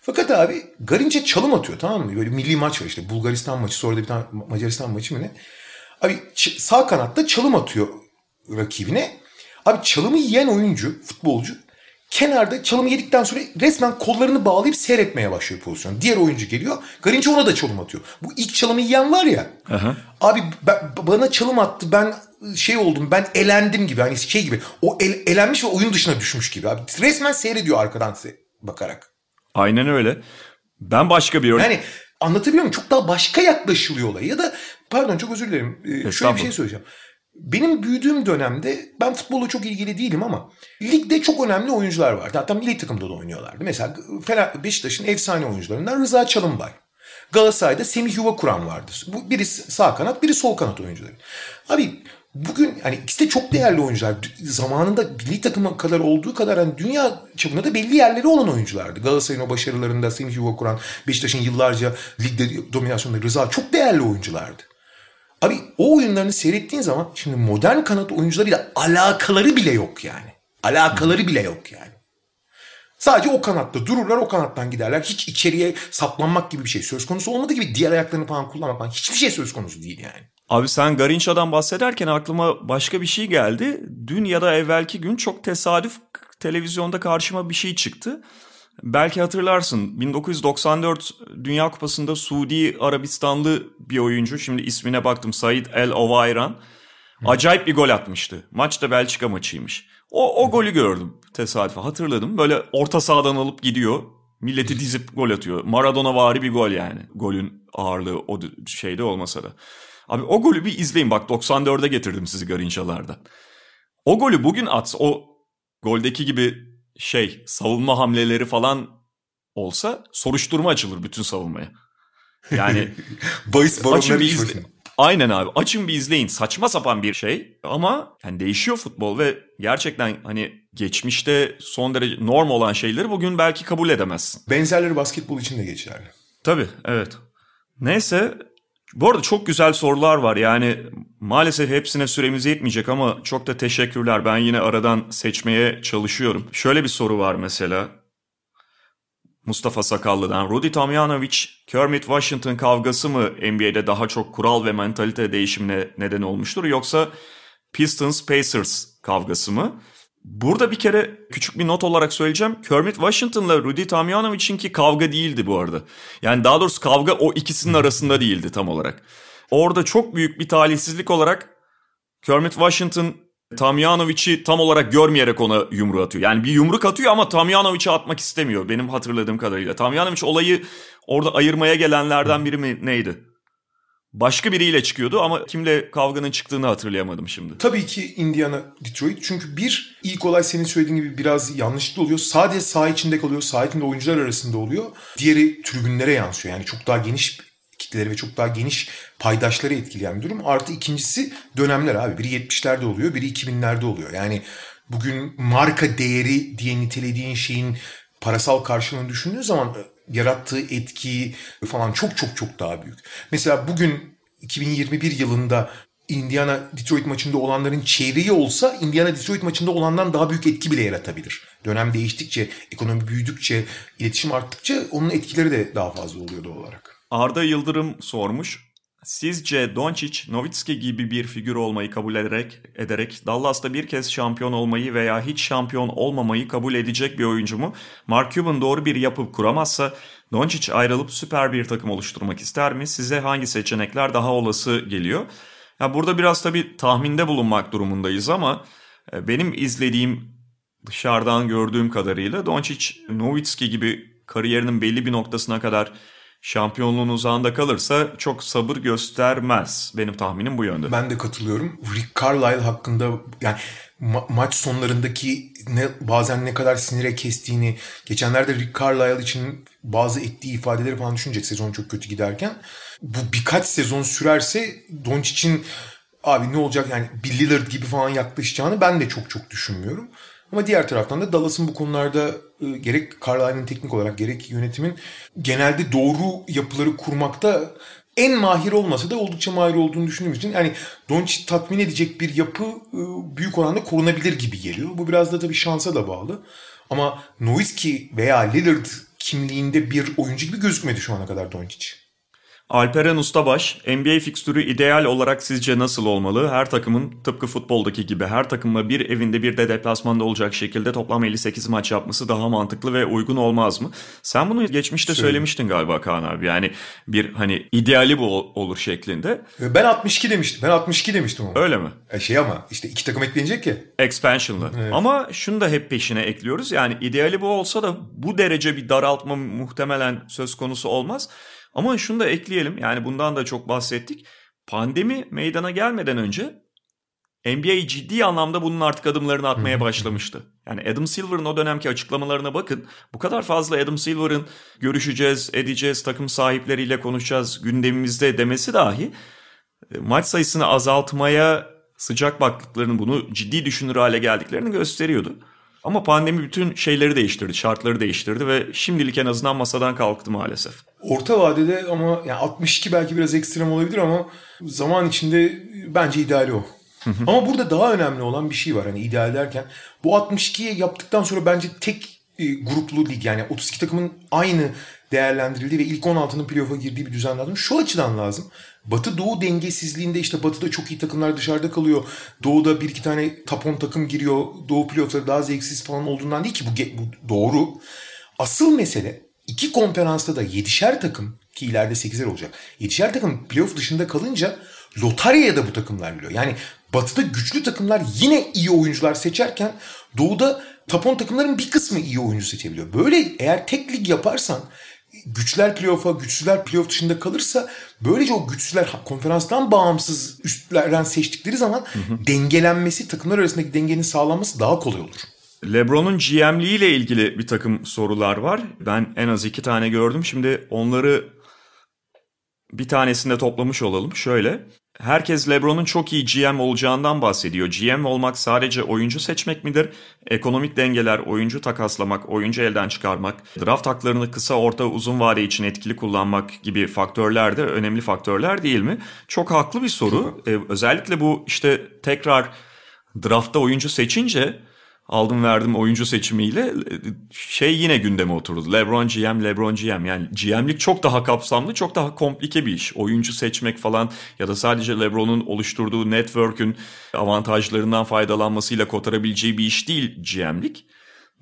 S3: Fakat abi Garinça çalım atıyor tamam mı? Böyle milli maç var işte. Bulgaristan maçı sonra da bir tane Macaristan maçı mı ne? Abi sağ kanatta çalım atıyor rakibine. Abi çalımı yiyen oyuncu, futbolcu kenarda çalımı yedikten sonra resmen kollarını bağlayıp seyretmeye başlıyor pozisyon. Diğer oyuncu geliyor. Garinci ona da çalım atıyor. Bu ilk çalımı yiyen var ya. Aha. Abi ben, bana çalım attı. Ben şey oldum. Ben elendim gibi. Hani şey gibi. O el, elenmiş ve oyun dışına düşmüş gibi. Abi resmen seyrediyor arkadan bakarak.
S2: Aynen öyle. Ben başka bir örnek.
S3: Yani anlatabiliyor muyum? Çok daha başka yaklaşılıyor olay. Ya da pardon çok özür dilerim. Ee, şöyle bir şey söyleyeceğim. Benim büyüdüğüm dönemde ben futbolla çok ilgili değilim ama ligde çok önemli oyuncular vardı. Hatta milli takımda da oynuyorlardı. Mesela Beşiktaş'ın efsane oyuncularından Rıza Çalınbay. Galatasaray'da Semih Yuva Kuran vardı. Bu biri sağ kanat, biri sol kanat oyuncuları. Abi bugün hani ikisi de çok değerli oyuncular. Zamanında milli takımı kadar olduğu kadar hani dünya çapında da belli yerleri olan oyunculardı. Galatasaray'ın o başarılarında Semih Yuva Kuran, Beşiktaş'ın yıllarca ligde dominasyonunda Rıza çok değerli oyunculardı. Abi o oyunlarını seyrettiğin zaman şimdi modern kanat oyuncularıyla alakaları bile yok yani. Alakaları bile yok yani. Sadece o kanatta dururlar o kanattan giderler. Hiç içeriye saplanmak gibi bir şey söz konusu olmadığı gibi diğer ayaklarını falan kullanmak falan hiçbir şey söz konusu değil yani.
S2: Abi sen Garinça'dan bahsederken aklıma başka bir şey geldi. Dün ya da evvelki gün çok tesadüf televizyonda karşıma bir şey çıktı. Belki hatırlarsın 1994 Dünya Kupası'nda Suudi Arabistanlı bir oyuncu şimdi ismine baktım Said El Ovayran acayip bir gol atmıştı. Maç da Belçika maçıymış. O, o golü gördüm tesadüfen hatırladım. Böyle orta sahadan alıp gidiyor. Milleti dizip gol atıyor. Maradona vari bir gol yani. Golün ağırlığı o şeyde olmasa da. Abi o golü bir izleyin bak 94'e getirdim sizi Garinçalar'dan. O golü bugün at o goldeki gibi şey savunma hamleleri falan olsa soruşturma açılır bütün savunmaya. Yani
S3: Bahis baronları
S2: izle-. Aynen abi açın bir izleyin saçma sapan bir şey ama yani değişiyor futbol ve gerçekten hani geçmişte son derece norm olan şeyleri bugün belki kabul edemezsin.
S3: Benzerleri basketbol için de geçerli.
S2: Tabii evet. Neyse bu arada çok güzel sorular var yani maalesef hepsine süremiz yetmeyecek ama çok da teşekkürler. Ben yine aradan seçmeye çalışıyorum. Şöyle bir soru var mesela. Mustafa Sakallı'dan. Rudy Tomjanovic, Kermit Washington kavgası mı NBA'de daha çok kural ve mentalite değişimine neden olmuştur yoksa Pistons Pacers kavgası mı? Burada bir kere küçük bir not olarak söyleyeceğim. Kermit Washington'la Rudy Tomjanovic'inki kavga değildi bu arada. Yani daha doğrusu kavga o ikisinin arasında değildi tam olarak. Orada çok büyük bir talihsizlik olarak Kermit Washington Tomjanovic'i tam olarak görmeyerek ona yumruğu atıyor. Yani bir yumruk atıyor ama Tomjanovic'i atmak istemiyor benim hatırladığım kadarıyla. Tomjanovic olayı orada ayırmaya gelenlerden biri mi neydi? Başka biriyle çıkıyordu ama kimle kavganın çıktığını hatırlayamadım şimdi.
S3: Tabii ki Indiana, Detroit. Çünkü bir, ilk olay senin söylediğin gibi biraz yanlışlıkla oluyor. Sadece saha içinde kalıyor, saha içinde oyuncular arasında oluyor. Diğeri tribünlere yansıyor. Yani çok daha geniş kitleleri ve çok daha geniş paydaşları etkileyen bir durum. Artı ikincisi dönemler abi. Biri 70'lerde oluyor, biri 2000'lerde oluyor. Yani bugün marka değeri diye nitelediğin şeyin parasal karşılığını düşündüğün zaman yarattığı etki falan çok çok çok daha büyük. Mesela bugün 2021 yılında Indiana Detroit maçında olanların çeyreği olsa Indiana Detroit maçında olandan daha büyük etki bile yaratabilir. Dönem değiştikçe, ekonomi büyüdükçe, iletişim arttıkça onun etkileri de daha fazla oluyor doğal olarak.
S2: Arda Yıldırım sormuş. Sizce Doncic, Nowitzki gibi bir figür olmayı kabul ederek, ederek Dallas'ta bir kez şampiyon olmayı veya hiç şampiyon olmamayı kabul edecek bir oyuncu mu? Mark Cuban doğru bir yapı kuramazsa Doncic ayrılıp süper bir takım oluşturmak ister mi? Size hangi seçenekler daha olası geliyor? Ya burada biraz tabii tahminde bulunmak durumundayız ama e, benim izlediğim dışarıdan gördüğüm kadarıyla Doncic, Nowitzki gibi kariyerinin belli bir noktasına kadar şampiyonluğun uzağında kalırsa çok sabır göstermez. Benim tahminim bu yönde.
S3: Ben de katılıyorum. Rick Carlisle hakkında yani ma- maç sonlarındaki ne bazen ne kadar sinire kestiğini geçenlerde Rick Carlisle için bazı ettiği ifadeleri falan düşünecek sezon çok kötü giderken. Bu birkaç sezon sürerse Doncic'in abi ne olacak yani Bill Lillard gibi falan yaklaşacağını ben de çok çok düşünmüyorum. Ama diğer taraftan da Dallas'ın bu konularda e, gerek Carlisle'ın teknik olarak gerek yönetimin genelde doğru yapıları kurmakta en mahir olmasa da oldukça mahir olduğunu düşündüğüm için yani Doncic tatmin edecek bir yapı e, büyük oranda korunabilir gibi geliyor. Bu biraz da tabii şansa da bağlı. Ama Nowitzki veya Lillard kimliğinde bir oyuncu gibi gözükmedi şu ana kadar Doncic.
S2: Alperen Ustabaş, NBA fikstürü ideal olarak sizce nasıl olmalı? Her takımın tıpkı futboldaki gibi her takımla bir evinde bir de deplasmanda olacak şekilde toplam 58 maç yapması daha mantıklı ve uygun olmaz mı? Sen bunu geçmişte
S3: Söyle.
S2: söylemiştin galiba Kaan abi. Yani bir hani ideali bu ol- olur şeklinde.
S3: E, Ben 62 demiştim. Ben 62 demiştim ama.
S2: Öyle mi?
S3: E şey ama işte iki takım eklenecek ya.
S2: Expansion'lı. Ama şunu da hep peşine ekliyoruz. Yani ideali bu olsa da bu derece bir daraltma muhtemelen söz konusu olmaz. Ama şunu da ekleyelim. Yani bundan da çok bahsettik. Pandemi meydana gelmeden önce NBA ciddi anlamda bunun artık adımlarını atmaya başlamıştı. Yani Adam Silver'ın o dönemki açıklamalarına bakın. Bu kadar fazla Adam Silver'ın görüşeceğiz, edeceğiz, takım sahipleriyle konuşacağız gündemimizde demesi dahi e, maç sayısını azaltmaya sıcak baktıklarını bunu ciddi düşünür hale geldiklerini gösteriyordu. Ama pandemi bütün şeyleri değiştirdi, şartları değiştirdi ve şimdilik en azından masadan kalktı maalesef.
S3: Orta vadede ama yani 62 belki biraz ekstrem olabilir ama zaman içinde bence ideali o. ama burada daha önemli olan bir şey var hani ideal derken. Bu 62'yi yaptıktan sonra bence tek e, gruplu lig yani 32 takımın aynı değerlendirildiği ve ilk 16'nın playoff'a girdiği bir düzen lazım. Şu açıdan lazım. Batı Doğu dengesizliğinde işte Batı'da çok iyi takımlar dışarıda kalıyor. Doğu'da bir iki tane 10 takım giriyor. Doğu playoff'ları daha zevksiz falan olduğundan değil ki bu, bu doğru. Asıl mesele iki konferansta da 7'şer takım ki ileride 8'er olacak. 7'şer takım playoff dışında kalınca lotaryaya da bu takımlar giriyor. Yani Batı'da güçlü takımlar yine iyi oyuncular seçerken Doğu'da 10 takımların bir kısmı iyi oyuncu seçebiliyor. Böyle eğer tek lig yaparsan güçler playoff'a, güçsüzler playoff dışında kalırsa böylece o güçsüzler konferanstan bağımsız üstlerden seçtikleri zaman dengelenmesi, takımlar arasındaki dengenin sağlanması daha kolay olur.
S2: LeBron'un GM'liği ile ilgili bir takım sorular var. Ben en az iki tane gördüm. Şimdi onları bir tanesinde toplamış olalım. Şöyle, herkes LeBron'un çok iyi GM olacağından bahsediyor. GM olmak sadece oyuncu seçmek midir? Ekonomik dengeler, oyuncu takaslamak, oyuncu elden çıkarmak, draft haklarını kısa, orta, uzun vade için etkili kullanmak gibi faktörler de önemli faktörler değil mi? Çok haklı bir soru. Ee, özellikle bu işte tekrar draftta oyuncu seçince aldım verdim oyuncu seçimiyle şey yine gündeme oturdu. LeBron GM, LeBron GM. Yani GM'lik çok daha kapsamlı, çok daha komplike bir iş. Oyuncu seçmek falan ya da sadece LeBron'un oluşturduğu network'ün avantajlarından faydalanmasıyla kotarabileceği bir iş değil GM'lik.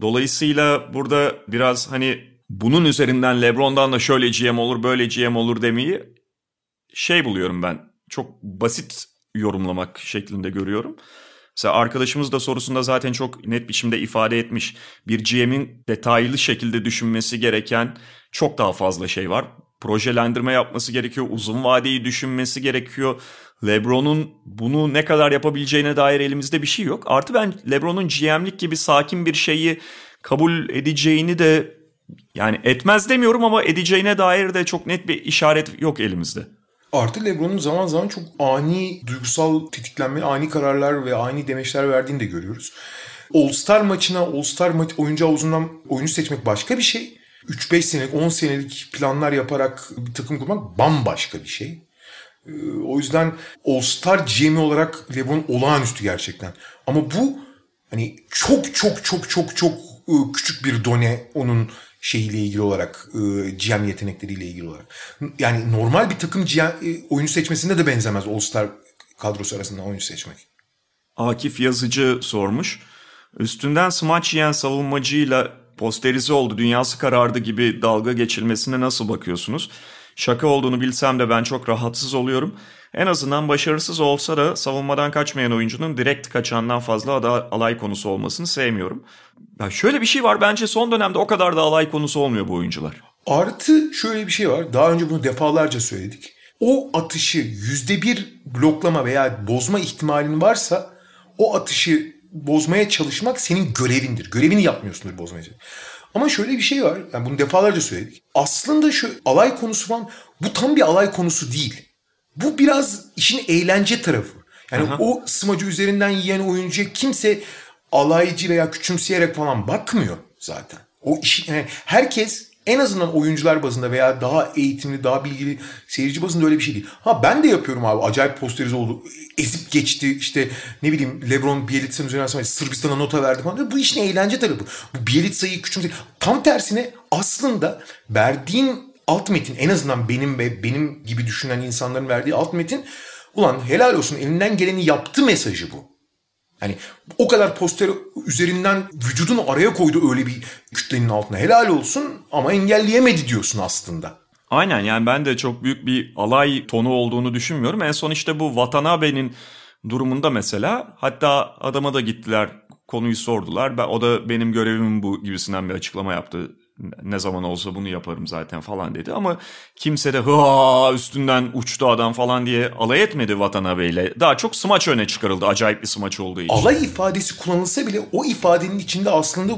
S2: Dolayısıyla burada biraz hani bunun üzerinden LeBron'dan da şöyle GM olur, böyle GM olur demeyi şey buluyorum ben. Çok basit yorumlamak şeklinde görüyorum. Mesela arkadaşımız da sorusunda zaten çok net biçimde ifade etmiş. Bir GM'in detaylı şekilde düşünmesi gereken çok daha fazla şey var. Projelendirme yapması gerekiyor, uzun vadeyi düşünmesi gerekiyor. LeBron'un bunu ne kadar yapabileceğine dair elimizde bir şey yok. Artı ben LeBron'un GM'lik gibi sakin bir şeyi kabul edeceğini de yani etmez demiyorum ama edeceğine dair de çok net bir işaret yok elimizde.
S3: Artı Lebron'un zaman zaman çok ani duygusal tetiklenme, ani kararlar ve ani demeçler verdiğini de görüyoruz. All-Star maçına, All-Star maç, oyuncu havuzundan oyuncu seçmek başka bir şey. 3-5 senelik, 10 senelik planlar yaparak bir takım kurmak bambaşka bir şey. Ee, o yüzden All-Star GM olarak LeBron olağanüstü gerçekten. Ama bu hani çok çok çok çok çok küçük bir done onun şeyiyle ilgili olarak, e, GM yetenekleriyle ilgili olarak. Yani normal bir takım GM, e, oyuncu seçmesinde de benzemez All-Star kadrosu arasında oyuncu seçmek.
S2: Akif Yazıcı sormuş. Üstünden smaç yiyen savunmacıyla posterize oldu, dünyası karardı gibi dalga geçilmesine nasıl bakıyorsunuz? Şaka olduğunu bilsem de ben çok rahatsız oluyorum. En azından başarısız olsa da savunmadan kaçmayan oyuncunun direkt kaçandan fazla da alay konusu olmasını sevmiyorum. Ya şöyle bir şey var bence son dönemde o kadar da alay konusu olmuyor bu oyuncular.
S3: Artı şöyle bir şey var. Daha önce bunu defalarca söyledik. O atışı yüzde bir bloklama veya bozma ihtimalin varsa o atışı bozmaya çalışmak senin görevindir. Görevini yapmıyorsundur bozmaya çalışmak. Ama şöyle bir şey var. Yani bunu defalarca söyledik. Aslında şu alay konusu falan bu tam bir alay konusu değil. Bu biraz işin eğlence tarafı. Yani Aha. o smacı üzerinden yiyen oyuncuya kimse alaycı veya küçümseyerek falan bakmıyor zaten. O işin yani herkes en azından oyuncular bazında veya daha eğitimli, daha bilgili seyirci bazında öyle bir şey değil. Ha ben de yapıyorum abi. Acayip posterize oldu. Ezip geçti. işte ne bileyim Lebron Bielitsa'nın üzerine Sırbistan'a nota verdi falan. Bu işin eğlence tarafı. Bu Bielitsa'yı küçümse. Tam tersine aslında verdiğin alt metin en azından benim ve benim gibi düşünen insanların verdiği alt metin ulan helal olsun elinden geleni yaptı mesajı bu. Yani o kadar poster üzerinden vücudunu araya koydu öyle bir kütlenin altına. Helal olsun ama engelleyemedi diyorsun aslında.
S2: Aynen yani ben de çok büyük bir alay tonu olduğunu düşünmüyorum. En son işte bu Watanabe'nin durumunda mesela hatta adama da gittiler konuyu sordular. Ben, o da benim görevim bu gibisinden bir açıklama yaptı ne zaman olsa bunu yaparım zaten falan dedi ama kimse de ha üstünden uçtu adam falan diye alay etmedi Watanabe ile. Daha çok smaç öne çıkarıldı acayip bir smaç olduğu için.
S3: Alay ifadesi kullanılsa bile o ifadenin içinde aslında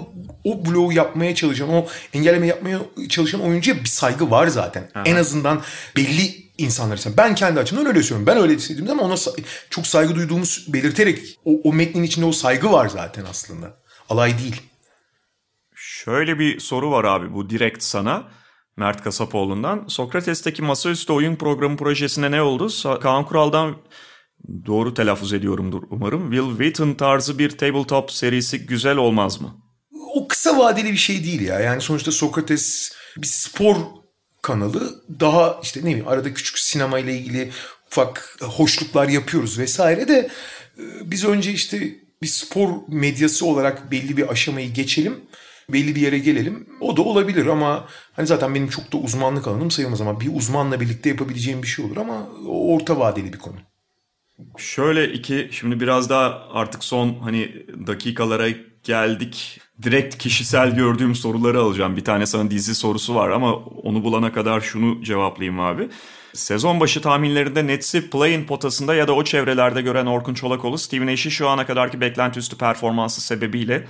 S3: o bloğu yapmaya çalışan, o engelleme yapmaya çalışan oyuncuya bir saygı var zaten. Aha. En azından belli insanlar için. Ben kendi açımdan öyle söylüyorum. Ben öyle hissediyorum ama ona çok saygı duyduğumuz belirterek o, o metnin içinde o saygı var zaten aslında. Alay değil.
S2: Şöyle bir soru var abi bu direkt sana. Mert Kasapoğlu'ndan. Sokrates'teki masaüstü oyun programı projesine ne oldu? Kaan Kural'dan doğru telaffuz ediyorumdur umarım. Will Wheaton tarzı bir tabletop serisi güzel olmaz mı?
S3: O kısa vadeli bir şey değil ya. Yani sonuçta Sokrates bir spor kanalı. Daha işte ne bileyim arada küçük sinema ile ilgili ufak hoşluklar yapıyoruz vesaire de e, biz önce işte bir spor medyası olarak belli bir aşamayı geçelim belli bir yere gelelim. O da olabilir ama hani zaten benim çok da uzmanlık alanım sayılmaz ama bir uzmanla birlikte yapabileceğim bir şey olur ama orta vadeli bir konu.
S2: Şöyle iki şimdi biraz daha artık son hani dakikalara geldik. Direkt kişisel gördüğüm soruları alacağım. Bir tane sana dizi sorusu var ama onu bulana kadar şunu cevaplayayım abi. Sezon başı tahminlerinde Nets'i play-in potasında ya da o çevrelerde gören Orkun Çolakoğlu, Steven Ash'i şu ana kadarki beklenti üstü performansı sebebiyle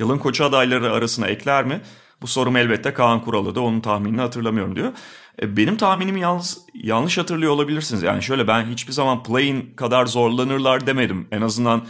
S2: yılın koçu adayları arasına ekler mi? Bu sorum elbette Kaan Kural'ı da onun tahminini hatırlamıyorum diyor. E, benim tahminim yalnız yanlış hatırlıyor olabilirsiniz. Yani şöyle ben hiçbir zaman play'in kadar zorlanırlar demedim. En azından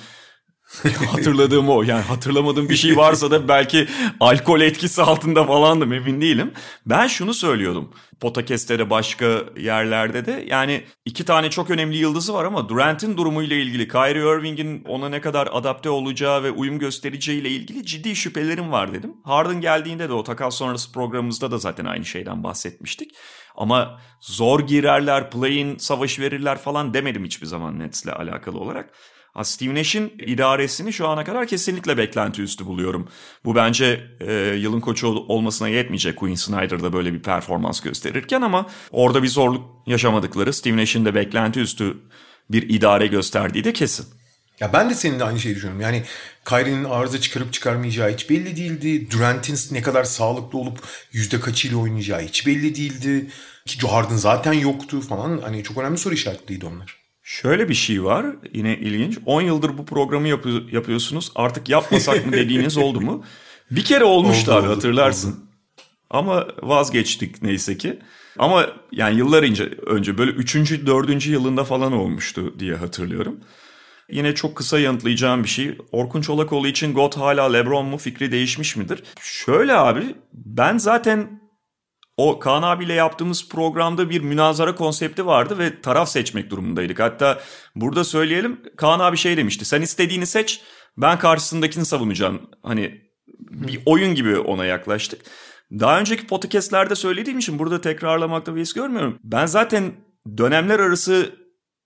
S2: hatırladığım o. Yani hatırlamadığım bir şey varsa da belki alkol etkisi altında falandım emin değilim. Ben şunu söylüyordum. Potakes'te başka yerlerde de yani iki tane çok önemli yıldızı var ama Durant'in durumuyla ilgili Kyrie Irving'in ona ne kadar adapte olacağı ve uyum göstereceğiyle ilgili ciddi şüphelerim var dedim. Harden geldiğinde de o takas sonrası programımızda da zaten aynı şeyden bahsetmiştik. Ama zor girerler, play-in savaş verirler falan demedim hiçbir zaman Nets'le alakalı olarak. Steve Nash'in idaresini şu ana kadar kesinlikle beklenti üstü buluyorum. Bu bence e, yılın koçu olmasına yetmeyecek Quinn Snyder'da böyle bir performans gösterirken ama orada bir zorluk yaşamadıkları Steve Nash'in de beklenti üstü bir idare gösterdiği de kesin.
S3: Ya ben de senin de aynı şeyi düşünüyorum. Yani Kyrie'nin arıza çıkarıp çıkarmayacağı hiç belli değildi. Durant'in ne kadar sağlıklı olup yüzde kaçıyla oynayacağı hiç belli değildi. Ki Harden zaten yoktu falan. Hani çok önemli soru işaretliydi onlar.
S2: Şöyle bir şey var yine ilginç. 10 yıldır bu programı yapı- yapıyorsunuz artık yapmasak mı dediğiniz oldu mu? Bir kere olmuştu
S3: Oldu,
S2: abi hatırlarsın.
S3: oldu.
S2: Ama vazgeçtik neyse ki. Ama yani yıllar önce, önce böyle 3. 4. yılında falan olmuştu diye hatırlıyorum. Yine çok kısa yanıtlayacağım bir şey. Orkun Çolakoğlu için GOAT hala LeBron mu fikri değişmiş midir? Şöyle abi ben zaten o Kaan abiyle yaptığımız programda bir münazara konsepti vardı ve taraf seçmek durumundaydık. Hatta burada söyleyelim Kaan abi şey demişti. Sen istediğini seç ben karşısındakini savunacağım. Hani bir oyun gibi ona yaklaştık. Daha önceki podcastlerde söylediğim için burada tekrarlamakta bir his görmüyorum. Ben zaten dönemler arası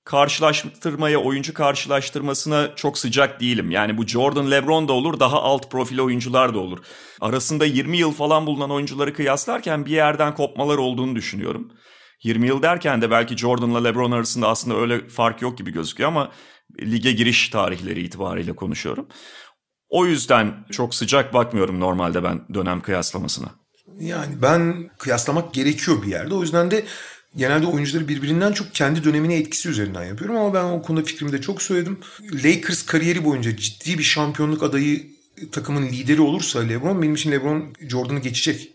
S2: karşılaştırmaya, oyuncu karşılaştırmasına çok sıcak değilim. Yani bu Jordan, LeBron da olur, daha alt profil oyuncular da olur. Arasında 20 yıl falan bulunan oyuncuları kıyaslarken bir yerden kopmalar olduğunu düşünüyorum. 20 yıl derken de belki Jordan'la LeBron arasında aslında öyle fark yok gibi gözüküyor ama lige giriş tarihleri itibariyle konuşuyorum. O yüzden çok sıcak bakmıyorum normalde ben dönem kıyaslamasına.
S3: Yani ben kıyaslamak gerekiyor bir yerde. O yüzden de genelde oyuncuları birbirinden çok kendi dönemine etkisi üzerinden yapıyorum. Ama ben o konuda fikrimi de çok söyledim. Lakers kariyeri boyunca ciddi bir şampiyonluk adayı takımın lideri olursa LeBron benim için LeBron Jordan'ı geçecek.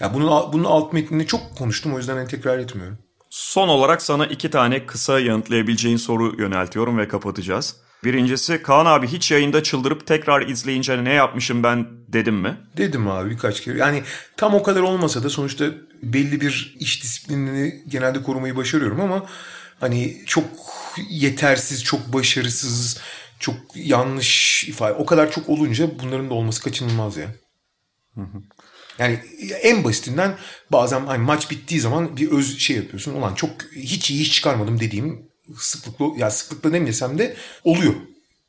S3: Ya bunun bunun alt metnini çok konuştum o yüzden hani tekrar etmiyorum.
S2: Son olarak sana iki tane kısa yanıtlayabileceğin soru yöneltiyorum ve kapatacağız. Birincisi Kaan abi hiç yayında çıldırıp tekrar izleyince ne yapmışım ben dedim mi?
S3: Dedim abi birkaç kere. Yani tam o kadar olmasa da sonuçta belli bir iş disiplinini genelde korumayı başarıyorum ama hani çok yetersiz, çok başarısız, çok yanlış ifade o kadar çok olunca bunların da olması kaçınılmaz ya. Yani en basitinden bazen hani maç bittiği zaman bir öz şey yapıyorsun. Ulan çok hiç iyi iş çıkarmadım dediğim sıklıkla ya sıklıkla demesem de oluyor.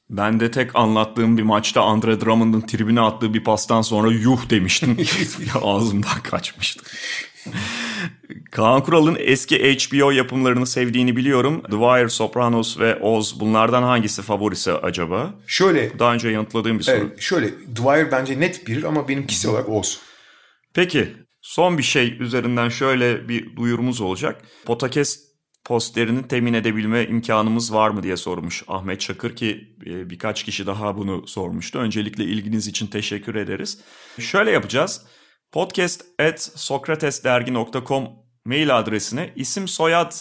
S2: Ben de tek anlattığım bir maçta Andre Drummond'un tribüne attığı bir pastan sonra yuh demiştim. Ağzımdan kaçmıştı. Kaan Kural'ın eski HBO yapımlarını sevdiğini biliyorum. The Wire, Sopranos ve Oz bunlardan hangisi favorisi acaba?
S3: Şöyle
S2: Daha önce yanıtladığım bir soru.
S3: Evet, şöyle Dwyer bence net bir ama benim kişisel olarak Oz.
S2: Peki son bir şey üzerinden şöyle bir duyurumuz olacak. Podcast postlerini temin edebilme imkanımız var mı diye sormuş Ahmet Çakır ki e, birkaç kişi daha bunu sormuştu. Öncelikle ilginiz için teşekkür ederiz. Şöyle yapacağız. Podcast at sokratesdergi.com mail adresine isim soyad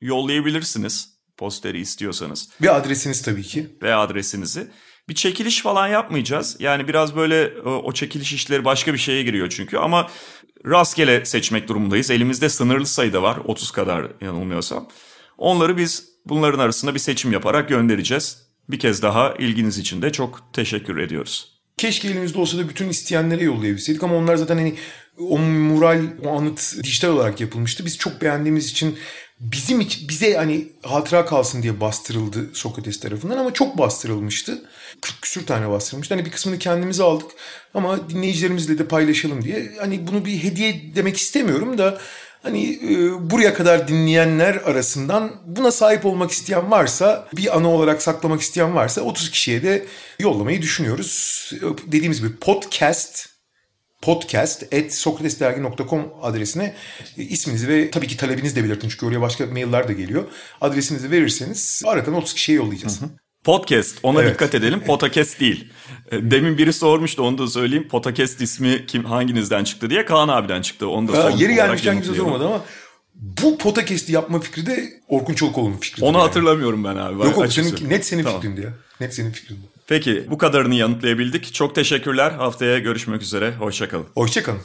S2: yollayabilirsiniz posteri istiyorsanız
S3: Ve adresiniz tabii ki.
S2: ve adresinizi. Bir çekiliş falan yapmayacağız. Yani biraz böyle o, o çekiliş işleri başka bir şeye giriyor çünkü ama rastgele seçmek durumundayız. Elimizde sınırlı sayıda var 30 kadar yanılmıyorsam. Onları biz bunların arasında bir seçim yaparak göndereceğiz. Bir kez daha ilginiz için de çok teşekkür ediyoruz.
S3: Keşke elimizde olsa da bütün isteyenlere yollayabilseydik ama onlar zaten hani o mural, o anıt dijital olarak yapılmıştı. Biz çok beğendiğimiz için bizim için bize hani hatıra kalsın diye bastırıldı Sokrates tarafından ama çok bastırılmıştı. 40 küsür tane bastırılmıştı. Hani bir kısmını kendimize aldık ama dinleyicilerimizle de paylaşalım diye. Hani bunu bir hediye demek istemiyorum da Hani e, buraya kadar dinleyenler arasından buna sahip olmak isteyen varsa, bir ana olarak saklamak isteyen varsa 30 kişiye de yollamayı düşünüyoruz. E, Dediğimiz gibi podcast podcast at sokratesdergi.com adresine e, isminizi ve tabii ki talebinizi de belirtin çünkü oraya başka mailler de geliyor. Adresinizi verirseniz aradan 30 kişiye yollayacağız.
S2: Podcast. Ona
S3: Evet.
S2: dikkat edelim. Podcast değil. E, Demin biri sormuştu onu da söyleyeyim. Podcast ismi kim hanginizden çıktı diye. Kaan abiden çıktı. Onu da
S3: Ha, yeri gelmişken
S2: yanıtlayalım.
S3: sormadı ama bu podcast'i yapma fikri de Orkun Çolakoğlu'nun fikri.
S2: Onu hatırlamıyorum ben abi.
S3: Yok yok senin, net senin
S2: Tamam.
S3: fikrindi ya. Net senin fikrindi.
S2: Peki bu kadarını yanıtlayabildik. Çok teşekkürler. Haftaya görüşmek üzere. Hoşçakalın.
S3: Hoşçakalın.